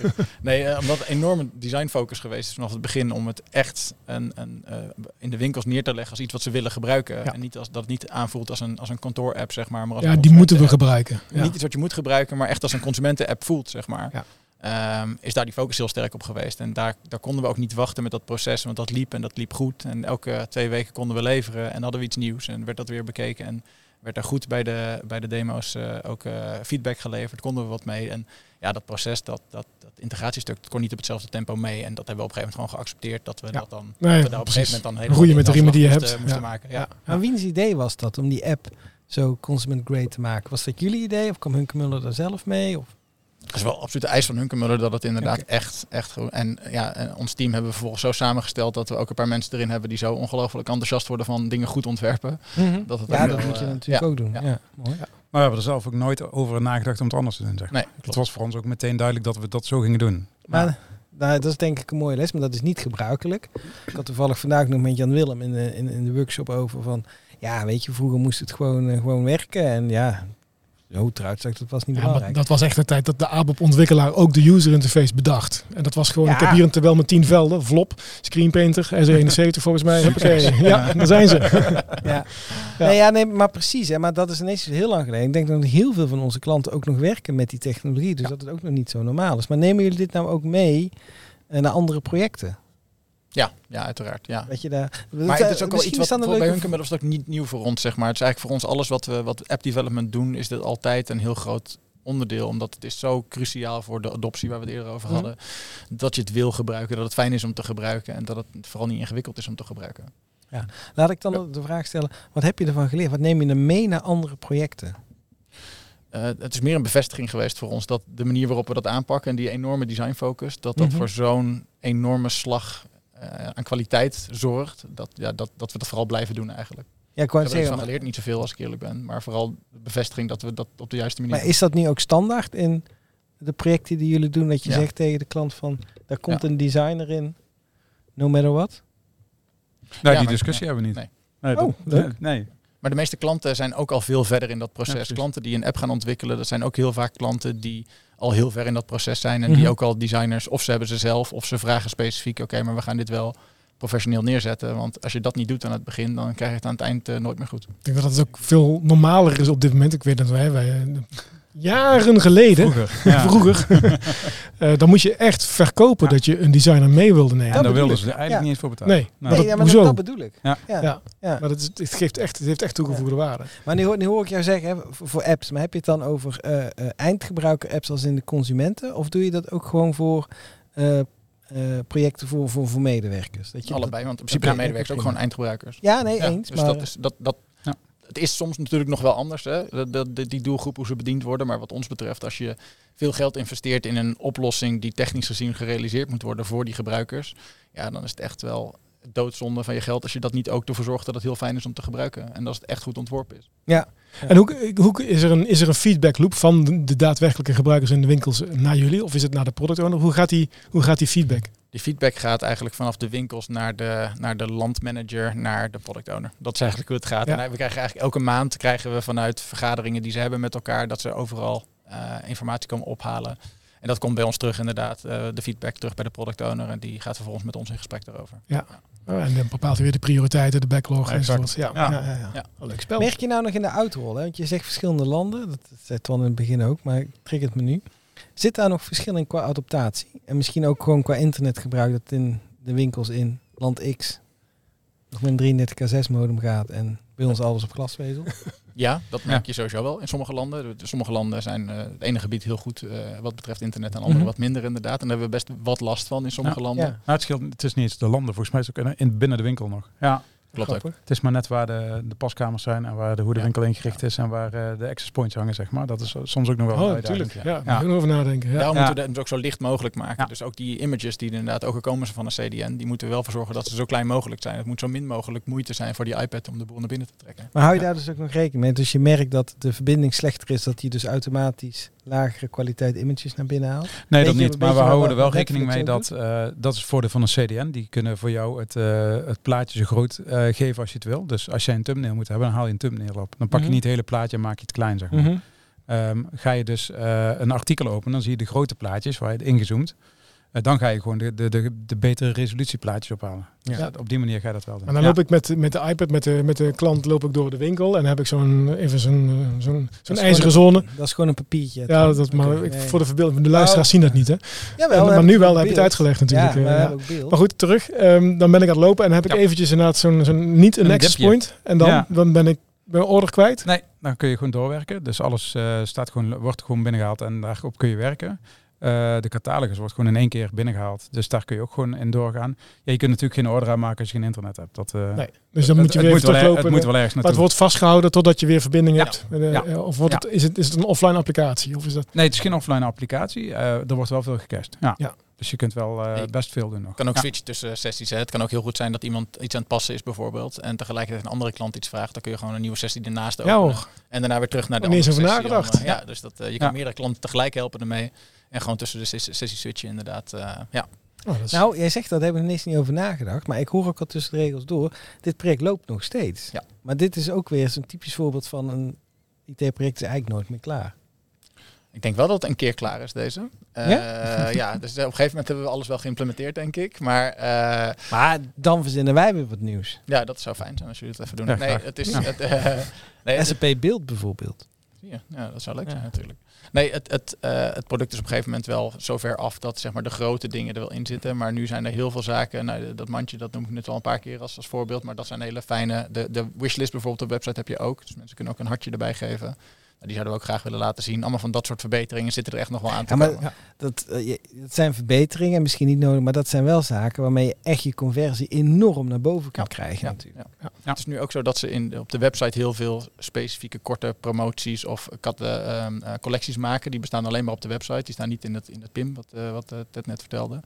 Nee, eh, omdat een enorme design focus geweest is vanaf het begin om het echt een, een, eh, in de winkels neer te leggen als iets wat ze willen gebruiken. Ja. En niet als, dat het niet aanvoelt als een, als een kantoor-app, zeg maar. maar als Ja, die moeten we gebruiken. Ja. Niet iets wat je moet gebruiken, maar echt als een consumenten-app voelt, zeg maar. Ja. Ehm, is daar die focus heel sterk op geweest. En daar, daar konden we ook niet wachten met dat proces, want dat liep en dat liep goed. En elke twee weken konden we leveren en hadden we iets nieuws en werd dat weer bekeken. En werd er goed bij de, bij de demo's eh, ook eh, feedback geleverd, konden we wat mee. En ja, dat proces, dat, dat, dat integratiestuk, dat kon niet op hetzelfde tempo mee. En dat hebben we op een gegeven moment gewoon geaccepteerd, dat we Ja. dat dan Nee, dat we daar op een gegeven moment dan hele met de riemen die je moesten, hebt. moesten Ja. maken. Ja. Ja. Maar wiens idee was dat om die app zo consument grade te maken? Was dat jullie idee of kwam Hunkemuller daar zelf mee? Of? Het is wel absoluut de eis van Hunkemuller dat het inderdaad echt, echt goed. En ja, en ons team hebben we vervolgens zo samengesteld dat we ook een paar mensen erin hebben die zo ongelooflijk enthousiast worden van dingen goed ontwerpen. Dat het ja, dat wel, moet je natuurlijk ja, ook doen. ja. Ja. mooi. Maar we hebben er zelf ook nooit over nagedacht om het anders te doen. Zeg. Nee, Het was voor ons ook meteen duidelijk dat we dat zo gingen doen. Maar nou, dat is denk ik een mooie les, maar dat is niet gebruikelijk. Ik had toevallig vandaag nog met Jan Willem in de, in, in de workshop over van... Ja, weet je, vroeger moest het gewoon, eh, gewoon werken. En ja, zo eruit zag dat was niet Ja, maar belangrijk. dat was echt de tijd dat de ABAP-ontwikkelaar ook de user interface bedacht. En dat was gewoon, Ja. ik heb hier een tabel met 10 velden, Vlop, Screenpainter, SE71 volgens mij. [LAUGHS] Huppakee. Ja, daar zijn ze. [LAUGHS] Ja. Ja. Nee, ja, nee, maar precies. Hè, maar dat is ineens heel lang geleden. Ik denk dat heel veel van onze klanten ook nog werken met die technologie. Dus dat het ook nog niet zo normaal is. Maar nemen jullie dit nou ook mee eh, naar andere projecten? Ja, ja, uiteraard. Ja. Dat je daar, Maar het is ook wel iets wat dat voor- bij was het ook niet nieuw voor ons, zeg maar. Het is eigenlijk voor ons alles wat we wat app development doen, is dit altijd een heel groot onderdeel. Omdat het is zo cruciaal voor de adoptie waar we het eerder over Mhm. hadden. Dat je het wil gebruiken, dat het fijn is om te gebruiken en dat het vooral niet ingewikkeld is om te gebruiken. Laat ik dan de vraag stellen, wat heb je ervan geleerd? Wat neem je er mee naar andere projecten? Eh, het is meer een bevestiging geweest voor ons dat de manier waarop we dat aanpakken en die enorme design focus, dat dat Mhm. voor zo'n enorme slag aan kwaliteit zorgt. Dat, ja, dat, dat we dat vooral blijven doen eigenlijk. Ja, ik ervan zeggen, maar, geleerd, niet zoveel als ik eerlijk ben, maar vooral de bevestiging dat we dat op de juiste manier maar is dat nu ook standaard in de projecten die jullie doen? Dat je Ja. zegt tegen de klant van, daar komt Ja. een designer in, no matter what? Nee, Ja, die maar- discussie hebben we niet. Nee. Nee, Oh, dat- leuk. Nee. Maar de meeste klanten zijn ook al veel verder in dat proces. klanten die een app gaan ontwikkelen, dat zijn ook heel vaak klanten die al heel ver in dat proces zijn. En die Mhm. ook al designers, of ze hebben ze zelf, of ze vragen specifiek, oké, maar we gaan dit wel professioneel neerzetten. Want als je dat niet doet aan het begin, dan krijg je het aan het eind eh, nooit meer goed. Ik denk dat het ook veel normaler is op dit moment. Ik weet dat wij, wij eh, jaren geleden, Vroeger. [LAUGHS] Ja. vroeger, [LAUGHS] eh, dan moest je echt verkopen Ja. dat je een designer mee wilde nemen. En Dat daar wilden ze er eigenlijk Ja. niet eens voor betalen. Nee, Nee. Maar dat- ja, maar hoezo? dat, dat bedoel ik. Ja. Ja. Ja. Ja. Maar dat is, het, geeft echt, het heeft echt toegevoegde waarde. Maar nu, hoor- nu hoor ik jou zeggen, hè, voor, apps, maar heb je het dan over eh, eh, eindgebruiker apps als in de consumenten? Of doe je dat ook gewoon voor eh, eh, projecten voor, voor, voor medewerkers? Dat je Allebei, want in principe zijn medewerkers ook gewoon eindgebruikers. Ja, nee, Ja, eens. dus maar, dat is, dat, dat. Het is soms natuurlijk nog wel anders, hè? Dat, dat, die doelgroep, hoe ze bediend worden. Maar wat ons betreft, als je veel geld investeert in een oplossing die technisch gezien gerealiseerd moet worden voor die gebruikers, ja, dan is het echt wel doodzonde van je geld als je dat niet ook ervoor zorgt dat het heel fijn is om te gebruiken. En als het echt goed ontworpen is. ja. En hoe, hoe is, er een, is er een feedback loop van de, de daadwerkelijke gebruikers in de winkels naar jullie? Of is het naar de product owner? Hoe gaat die, hoe gaat die feedback? Die feedback gaat eigenlijk vanaf de winkels naar de, naar de landmanager, naar de product owner. Dat is eigenlijk hoe het gaat. Ja. En we krijgen eigenlijk elke maand krijgen we vanuit vergaderingen die ze hebben met elkaar, dat ze overal eh, informatie komen ophalen. En dat komt bij ons terug inderdaad, eh, de feedback terug bij de product owner. En die gaat vervolgens met ons in gesprek daarover. Oh, en dan bepaalt hij weer de prioriteiten, de backlog Ja, enzovoort. Ja, ja. Ja. Ja, ja, Ja. Oh, leuk spel. Merk je nou nog in de uitrol? Hè? Want je zegt verschillende landen. Dat zei Twan in het begin ook, maar ik trek het me nu. Zit daar nog verschil in qua adaptatie? En misschien ook gewoon qua internetgebruik dat in de winkels in land X nog met een 33k6 modem gaat en bij ons alles op glasvezel? [LAUGHS] Ja, dat merk je sowieso wel in sommige landen. De- Sommige landen zijn eh, het ene gebied heel goed eh, wat betreft internet en andere Mhm. wat minder inderdaad. En daar hebben we best wat last van in sommige Ja. landen. Ja, Nou, het, scheelt, het is niet eens de landen, volgens mij is het ook in, in- binnen de winkel nog. Ja, Klopt ook. het is maar net waar de, de paskamers zijn en waar de, hoe de Ja. ingericht is en waar eh, de access points hangen, zeg maar. Dat is soms ook nog wel een Oh, uitdaging. natuurlijk. Ja, Ja. ja. over nadenken. Ja. Daarom Ja. moeten we het ook zo licht mogelijk maken. Ja. Dus ook die images die er inderdaad ook gekomen zijn van een CDN, die moeten we wel voor zorgen dat ze zo klein mogelijk zijn. Het moet zo min mogelijk moeite zijn voor die iPad om de boel naar binnen te trekken. Maar hou je daar dus ook nog rekening mee? Dus je merkt dat de verbinding slechter is, dat je dus automatisch lagere kwaliteit images naar binnen haalt? Nee, dat je- niet. Maar we houden er wel rekening mee dat eh, dat is het voordeel van een CDN. Die kunnen voor jou het, eh, het plaatje zo groot eh, geven als je het wil. Dus als jij een thumbnail moet hebben, dan haal je een thumbnail op. Dan pak je Mhm. niet het hele plaatje en maak je het klein, zeg maar. Ehm, ga je dus een artikel openen, dan zie je de grote plaatjes waar je het ingezoomd. Eh, dan ga je gewoon de, de, de, de betere resolutieplaatjes ophalen. Dus Ja. op die manier ga je dat wel doen. En dan Ja. loop ik met, met de iPad, met de, met de klant loop ik door de winkel en dan heb ik zo'n even zo'n eh, zo'n zo'n ijzeren zone. een- Dat is gewoon een papiertje. Ja, dat, maar ik, voor de verbeelding, de luisteraars zien dat niet hè. Jawel, En- we maar nu wel heb je het uitgelegd natuurlijk. Ja, eh, we ja. hebben ook beeld. Maar goed, terug. Ehm, dan ben ik aan het lopen en heb ik Ja. eventjes inderdaad zo'n zo'n niet een Een access dipje. point. En dan, Ja. dan ben ik mijn order kwijt. Nee, dan kun je gewoon doorwerken. Dus alles eh, staat gewoon, wordt gewoon binnengehaald en daarop kun je werken. Eh, de catalogus wordt gewoon in één keer binnengehaald. Dus daar kun je ook gewoon in doorgaan. Ja, je kunt natuurlijk geen order aanmaken als je geen internet hebt. Dat, eh, Nee. Dus dan moet je het, weer het moet wel, teruglopen. het moet wel ergens maar naartoe. het wordt vastgehouden totdat je weer verbinding Ja. hebt. Eh, Ja. Of wordt Ja. het, is, het, is het een offline applicatie? Of is dat... Nee, het is geen offline applicatie. Eh, er wordt wel veel gecached. Ja. Ja. Dus je kunt wel eh, Nee. best veel doen nog. Het kan ook Ja. switchen tussen sessies. Hè. Het kan ook heel goed zijn dat iemand iets aan het passen is bijvoorbeeld. En tegelijkertijd een andere klant iets vraagt. Dan kun je gewoon een nieuwe sessie ernaast openen. en daarna weer terug naar de andere sessie. nagedacht. Ja, dus dat, eh, je kan Ja. meerdere klanten tegelijk helpen ermee. En gewoon tussen de ses- sessies switchen inderdaad. eh, ja. Oh, is- Nou, jij zegt dat, daar hebben we ineens niet over nagedacht. Maar ik hoor ook al tussen de regels door. Dit project loopt nog steeds. Ja. Maar dit is ook weer zo'n typisch voorbeeld van een IT-project is eigenlijk nooit meer klaar. Ik denk wel dat het een keer klaar is deze. Eh, Ja? [LAUGHS] ja, dus op een gegeven moment hebben we alles wel geïmplementeerd denk ik. Maar eh, Maar dan verzinnen wij weer wat nieuws. ja, dat zou fijn zijn als jullie het even doen. Ja, nee, het is... Ja. Het, eh, [LAUGHS] nee, SAP Beeld bijvoorbeeld. Ja, ja, dat zou leuk Ja. zijn natuurlijk. Nee, het, het, eh, het product is op een gegeven moment wel zover af dat zeg maar, de grote dingen er wel in zitten. Maar nu zijn er heel veel zaken. Nou, dat mandje, dat noem ik net al een paar keer als, als voorbeeld. Maar dat zijn hele fijne. De, de wishlist bijvoorbeeld op de website heb je ook. Dus mensen kunnen ook een hartje erbij geven. Die zouden we ook graag willen laten zien. Allemaal van dat soort verbeteringen zitten er echt nog wel aan te Ja, maar- komen. Dat, eh, je- dat zijn verbeteringen, misschien niet nodig, maar dat zijn wel zaken waarmee je echt je conversie enorm naar boven kunt krijgen Ja, natuurlijk. ja. Het is nu ook zo dat ze in, op de website heel veel specifieke korte promoties of katten, ehm, eh, collecties maken. Die bestaan alleen maar op de website. Die staan niet in het, in het PIM, wat, eh, wat Ted net vertelde.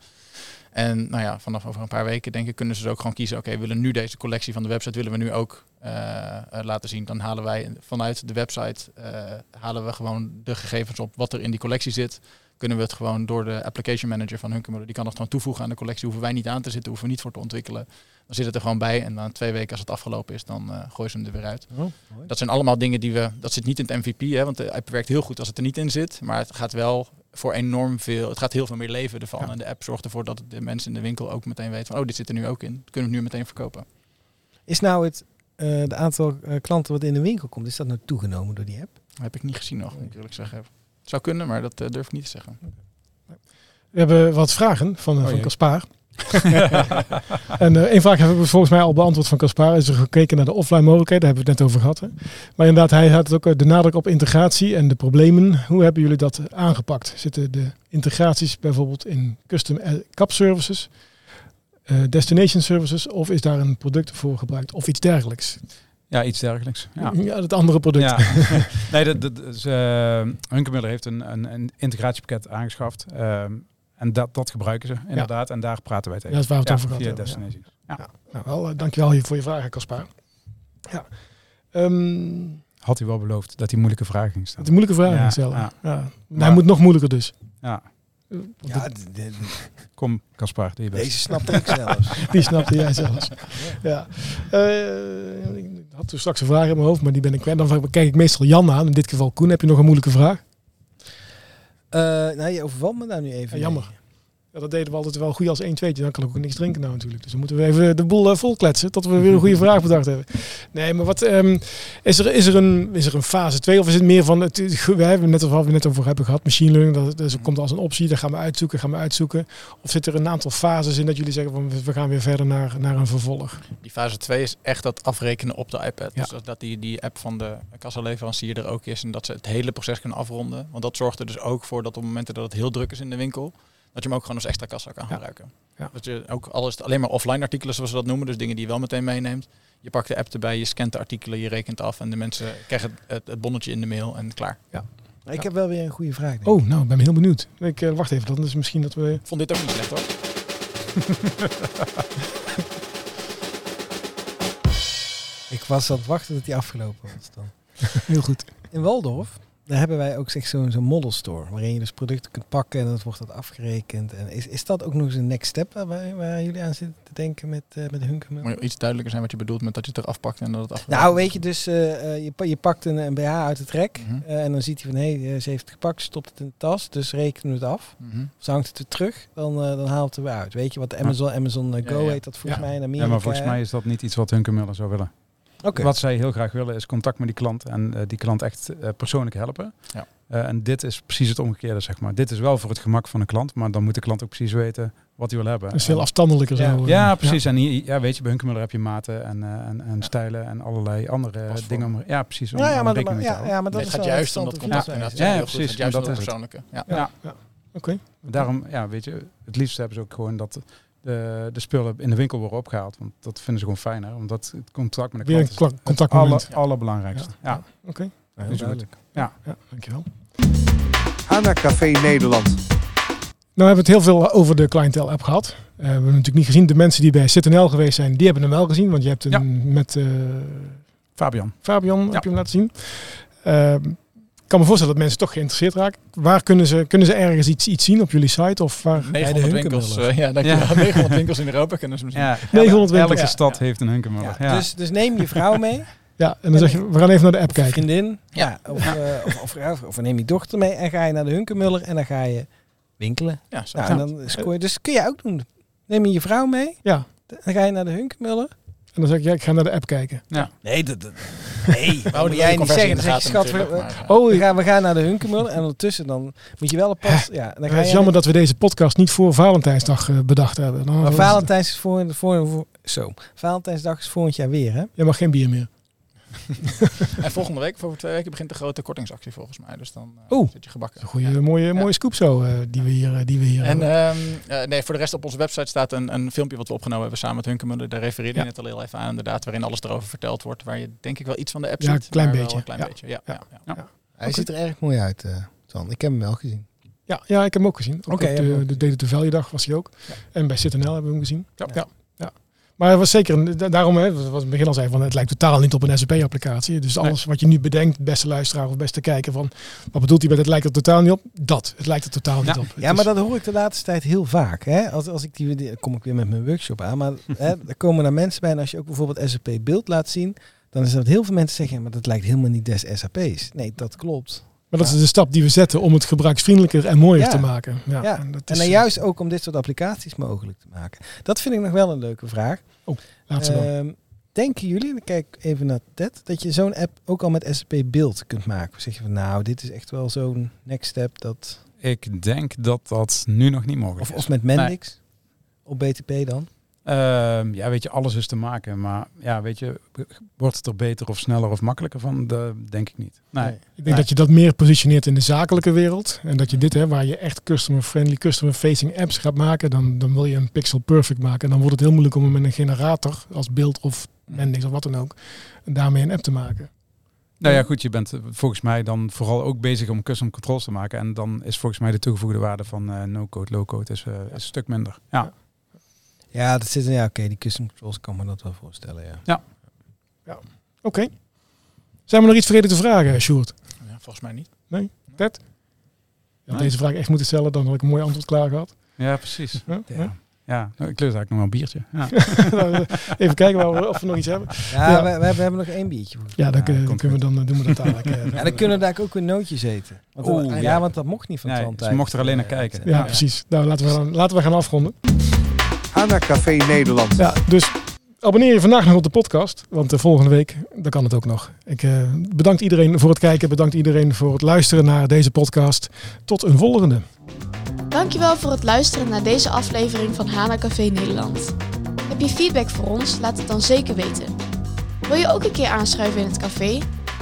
En nou ja, vanaf over een paar weken denk ik kunnen ze dus ook gewoon kiezen. Oké, willen nu deze collectie van de website willen we nu ook eh, eh, laten zien. Dan halen wij vanuit de website eh, halen we gewoon de gegevens op wat er in die collectie zit. Kunnen we het gewoon door de application manager van Hunkemuller, die kan het gewoon toevoegen aan de collectie. Hoeven wij niet aan te zitten, hoeven we niet voor te ontwikkelen. Dan zit het er gewoon bij en na twee weken als het afgelopen is, dan eh gooien ze hem er weer uit. Dat zijn allemaal dingen die we, dat zit niet in het MVP, hè, want de app werkt heel goed als het er niet in zit. Maar het gaat wel voor enorm veel, het gaat heel veel meer leven ervan. Ja. En de app zorgt ervoor dat de mensen in de winkel ook meteen weten van, oh, dit zit er nu ook in. Dat kunnen we nu meteen verkopen. Is nou het eh, de aantal eh, klanten wat in de winkel komt, is dat nou toegenomen door die app? Dat heb ik niet gezien nog, moet ik eerlijk zeggen. Het zou kunnen, maar dat eh, durf ik niet te zeggen. We hebben wat vragen van, Oh van jee. [LAUGHS] En eh één vraag hebben we volgens mij al beantwoord van Caspar. Is er gekeken naar de offline mogelijkheden? Daar hebben we het net over gehad. Hè? Maar inderdaad, hij had ook eh, de nadruk op integratie en de problemen. Hoe hebben jullie dat aangepakt? Zitten de integraties bijvoorbeeld in custom eh, cap services, destination services, of is daar een product voor gebruikt of iets dergelijks? Ja, iets dergelijks. Ja. Ja, het andere product. Ja. [LAUGHS] nee, dat, dat is, uh, heeft een, een, een integratiepakket aangeschaft. ehm, en dat, dat gebruiken ze inderdaad. En daar praten wij Ja, tegen. dat is waar we het Ja, over via hebben. Destinations. Ja. Nou, wel, eh, dankjewel hier voor je vragen, Caspar. Ja. Ehm, Had hij wel beloofd dat hij moeilijke vragen ging de moeilijke vragen Ja, stellen. ja. Ja. Maar Maar- Hij moet nog moeilijker dus. Ja. Ja, d- d- [LAUGHS] Kom, best. deze snapte ik zelfs. [LAUGHS] Die snapte jij zelfs. [LAUGHS] Ja. Eh, ik had toen straks een vraag in mijn hoofd, maar die ben ik kwijt. Dan kijk ik meestal Jan aan. In dit geval Koen. Heb je nog een moeilijke vraag? Eh, nou, je overvalt me daar nu even. Ja, jammer. Ja, dat deden we altijd wel goed als 1 2 Dan kan ik ook niks drinken nou natuurlijk. Dus dan moeten we even de boel uh, volkletsen tot we weer een goede vraag bedacht hebben. Nee, maar wat um, is, er, is, er een, is er een fase 2 of is het meer van het, we hebben net over we net over hebben gehad, machine learning, dat, dat komt als een optie, dat gaan we uitzoeken, gaan we uitzoeken. Of zit er een aantal fases in dat jullie zeggen van we gaan weer verder naar, naar een vervolg? Die fase 2 is echt dat afrekenen op de iPad. Ja. Dus dat die, die app van de kassaleverancier er ook is en dat ze het hele proces kunnen afronden. Want dat zorgt er dus ook voor dat op momenten dat het heel druk is in de winkel, dat je hem ook gewoon als extra kassa kan Ja. gebruiken. Ja. Dat je ook alles alleen maar offline artikelen zoals we dat noemen, dus dingen die je wel meteen meeneemt. Je pakt de app erbij, je scant de artikelen, je rekent af en de mensen krijgen het, bonnetje in de mail en klaar. Maar ik heb wel weer een goede vraag. denk. Oh, nou, ik ben heel benieuwd. Ik uh, wacht even, dan is misschien dat we. Ik vond dit ook niet slecht hoor. [LAUGHS] Ik was aan het wachten dat die afgelopen was dan. [LAUGHS] heel goed. In Waldorf, daar hebben wij ook echt zo'n zo'n model store. Waarin je dus producten kunt pakken en dan wordt dat afgerekend. En is, is dat ook nog eens een next step waar, waar jullie aan zitten te denken met, uh, met Hunkemuller? Moet je iets duidelijker zijn wat je bedoelt met dat je het eraf pakt en dat het afgerekend Nou, weet je, dus uh, je, je pakt een, een BH uit het rek. Mhm. eh, en dan ziet hij van, hé, hey, ze heeft het gepakt, stopt het in de tas. Dus rekenen we het af. Ze hangt het weer terug, dan, uh, dan haalt het er weer uit. Weet je wat Amazon, Amazon Go Ja, ja. heet dat volgens Ja. mij in Ja, Amerika. maar volgens mij is dat niet iets wat Hunkemuller zou willen. Wat zij heel graag willen is contact met die klant en eh, die klant echt eh, persoonlijk helpen. Ja. Eh, en dit is precies het omgekeerde, zeg maar. Dit is wel voor het gemak van de klant, maar dan moet de klant ook precies weten wat hij wil hebben. Dat is veel En- afstandelijker Ja. zo. ja, precies. En hier, ja, weet je, bij Hunkemuller heb je maten en, eh, en, en stijlen en allerlei andere Pasvorm. dingen. Om, ja, precies. Om, Ja, ja, om maar, dat, ja, ja, maar dat Nee, gaat juist om dat contact. Ja, heel ja, precies, Het juist dat het is het. persoonlijke. Ja. Ja. Oké. Daarom, ja, weet je, het liefst hebben ze ook gewoon dat de, de spullen in de winkel worden opgehaald. Want dat vinden ze gewoon fijner. Omdat het contact met de Weer klant is kla- het contactmoment. aller, allerbelangrijkste. Ja. Oké. Ja, heel Is goed. duidelijk. Ja, dankjewel. Hana Café Nederland. Nou hebben we het heel veel over de clientele app gehad. Eh, we hebben natuurlijk niet gezien. De mensen die bij ZNL geweest zijn, die hebben hem wel gezien. Want je hebt hem Ja. met eh, Fabian. Fabian Ja. heb je hem laten zien. Ehm, ik kan me voorstellen dat mensen toch geïnteresseerd raken. Waar kunnen ze, kunnen ze ergens iets, iets zien op jullie site? Of waar? 900 winkels, eh, ja. Ja. 900 [LAUGHS] winkels in Europa kunnen ze misschien. Ja, 900 winkels. Elke Ja. stad heeft een Ja. Dus, dus neem je vrouw mee, [LAUGHS] Ja, en dan zeg je, we gaan even naar de app of kijken. vriendin, ja. of, eh, of, of, ja, of neem je dochter mee en ga je naar de Hunkemuller en dan ga je winkelen. Ja, zo. Nou, en dan scoor je, dus kun je ook doen. Neem je je vrouw mee, Ja, dan ga je naar de Hunkemuller. En dan zeg ik, ja, ik ga naar de app kijken. Nee, dat, dat, nee, [LAUGHS] Wou moet jij niet zeggen. Dan zeg je, schat, we, maar, ja. Oh, we, gaan, we gaan naar de Hunkemuller en ondertussen dan moet je wel een pas... Ja, dan het ga is je jammer dat we deze podcast niet voor Valentijnsdag eh, bedacht hebben. Dan Maar Valentijns is voor, voor, voor... Zo. Valentijnsdag is volgend jaar weer, hè? Je mag geen bier meer. [LAUGHS] En volgende week, voor twee weken, begint de grote kortingsactie volgens mij. Dus dan uh, Oeh. zit je gebakken. Een goede, mooie, mooie scoop zo, eh, die we hier, eh, die we hier En hebben. ehm, eh, nee, voor de rest op onze website staat een, een filmpje wat we opgenomen hebben samen met Hunkemuller. Daar refereerde je Ja. net al heel even aan, inderdaad, waarin alles erover verteld wordt. Waar je denk ik wel iets van de app Ja, ziet. een klein beetje. Een klein Ja. beetje, ja. Ja. ja, ja. Hij ziet er erg mooi uit, eh Twan. Ik heb hem wel gezien. Ja, ja, ik heb hem ook gezien. Ook Oké, op ja, maar- de, de Data to Value dag was hij ook. Ja. En bij ZNL hebben we hem gezien. Ja. ja. Maar het was zeker, een- daarom, hè, wat het begin al zei, van het lijkt totaal niet op een SAP-applicatie. Dus alles wat je nu bedenkt, beste luisteraar of beste kijker, van wat bedoelt hij met het lijkt er totaal niet op? Dat, het lijkt er totaal niet Ja. op. Het Ja, maar is- dat hoor ik de laatste tijd heel vaak. Hè? Als, als ik die, die- kom ik weer met mijn workshop aan. Maar [LAUGHS] hè, er komen er mensen bij en als je ook bijvoorbeeld SAP beeld laat zien, dan is dat heel veel mensen zeggen, maar dat lijkt helemaal niet des SAP's. Nee, dat klopt. Maar dat is de stap die we zetten om het gebruiksvriendelijker en mooier Ja. te maken. Ja, Ja, en dat En is, dan juist ook om dit soort applicaties mogelijk te maken. Dat vind ik nog wel een leuke vraag. laatste dan. Ehm, denken jullie, dan kijk ik even naar Ted, dat je zo'n app ook al met SAP beeld kunt maken? Of zeg je van nou, dit is echt wel zo'n next step dat... Ik denk dat dat nu nog niet mogelijk Of, is. of met Mendix? Op BTP dan? Ehm, ja, weet je, alles is te maken. Maar ja, weet je, wordt het er beter of sneller of makkelijker van? Dat denk ik niet. Nee. Ik denk Nee. dat je dat meer positioneert in de zakelijke wereld. En dat je dit, hè, waar je echt customer-friendly, customer-facing apps gaat maken, dan, dan wil je een pixel perfect maken. En dan wordt het heel moeilijk om hem met een generator als beeld of Mendix of wat dan ook, daarmee een app te maken. Nou ja, goed, je bent eh, volgens mij dan vooral ook bezig om custom controls te maken. En dan is volgens mij de toegevoegde waarde van eh, no-code, low-code is, eh, is een stuk minder. Ja. Ja, dat zit ja, oké, die custom controls kan me dat wel voorstellen, ja. Oké. Zijn we nog iets vergeten te vragen, Sjoerd? Ja, volgens mij niet. Ted? Je had deze vraag echt moeten stellen, dan had ik een mooi antwoord klaar gehad. Ja, precies. Ja, Ja. ja. Ja, nou, ik lust eigenlijk nog wel een biertje. Ja. [LAUGHS] Even kijken we, of we nog iets hebben. Ja, Ja. We, we hebben, nog één biertje. Ja, dan, Ja, kunnen we dan, eh, doen we dat dadelijk. eh, [LAUGHS] Ja, dan kunnen we daar ook weer nootjes eten. Want, Oeh, ja, ja. want dat mocht niet van Nee, ze mochten er alleen naar kijken. Ja, precies. Nou, laten we, dan, laten we gaan afronden. HANA Café Nederland. Ja, dus abonneer je vandaag nog op de podcast, want de volgende week, dan kan het ook nog. Ik eh, bedankt iedereen voor het kijken, bedankt iedereen voor het luisteren naar deze podcast. Tot een volgende. Dankjewel voor het luisteren naar deze aflevering van Hana Café Nederland. Heb je feedback voor ons? Laat het dan zeker weten. Wil je ook een keer aanschuiven in het café?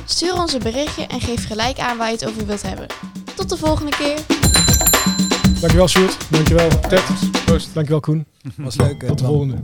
Stuur ons een berichtje en geef gelijk aan waar je het over wilt hebben. Tot de volgende keer! Dankjewel Sjoerd, dankjewel Ted, Proost. dankjewel Koen. Was leuk. Tot de volgende.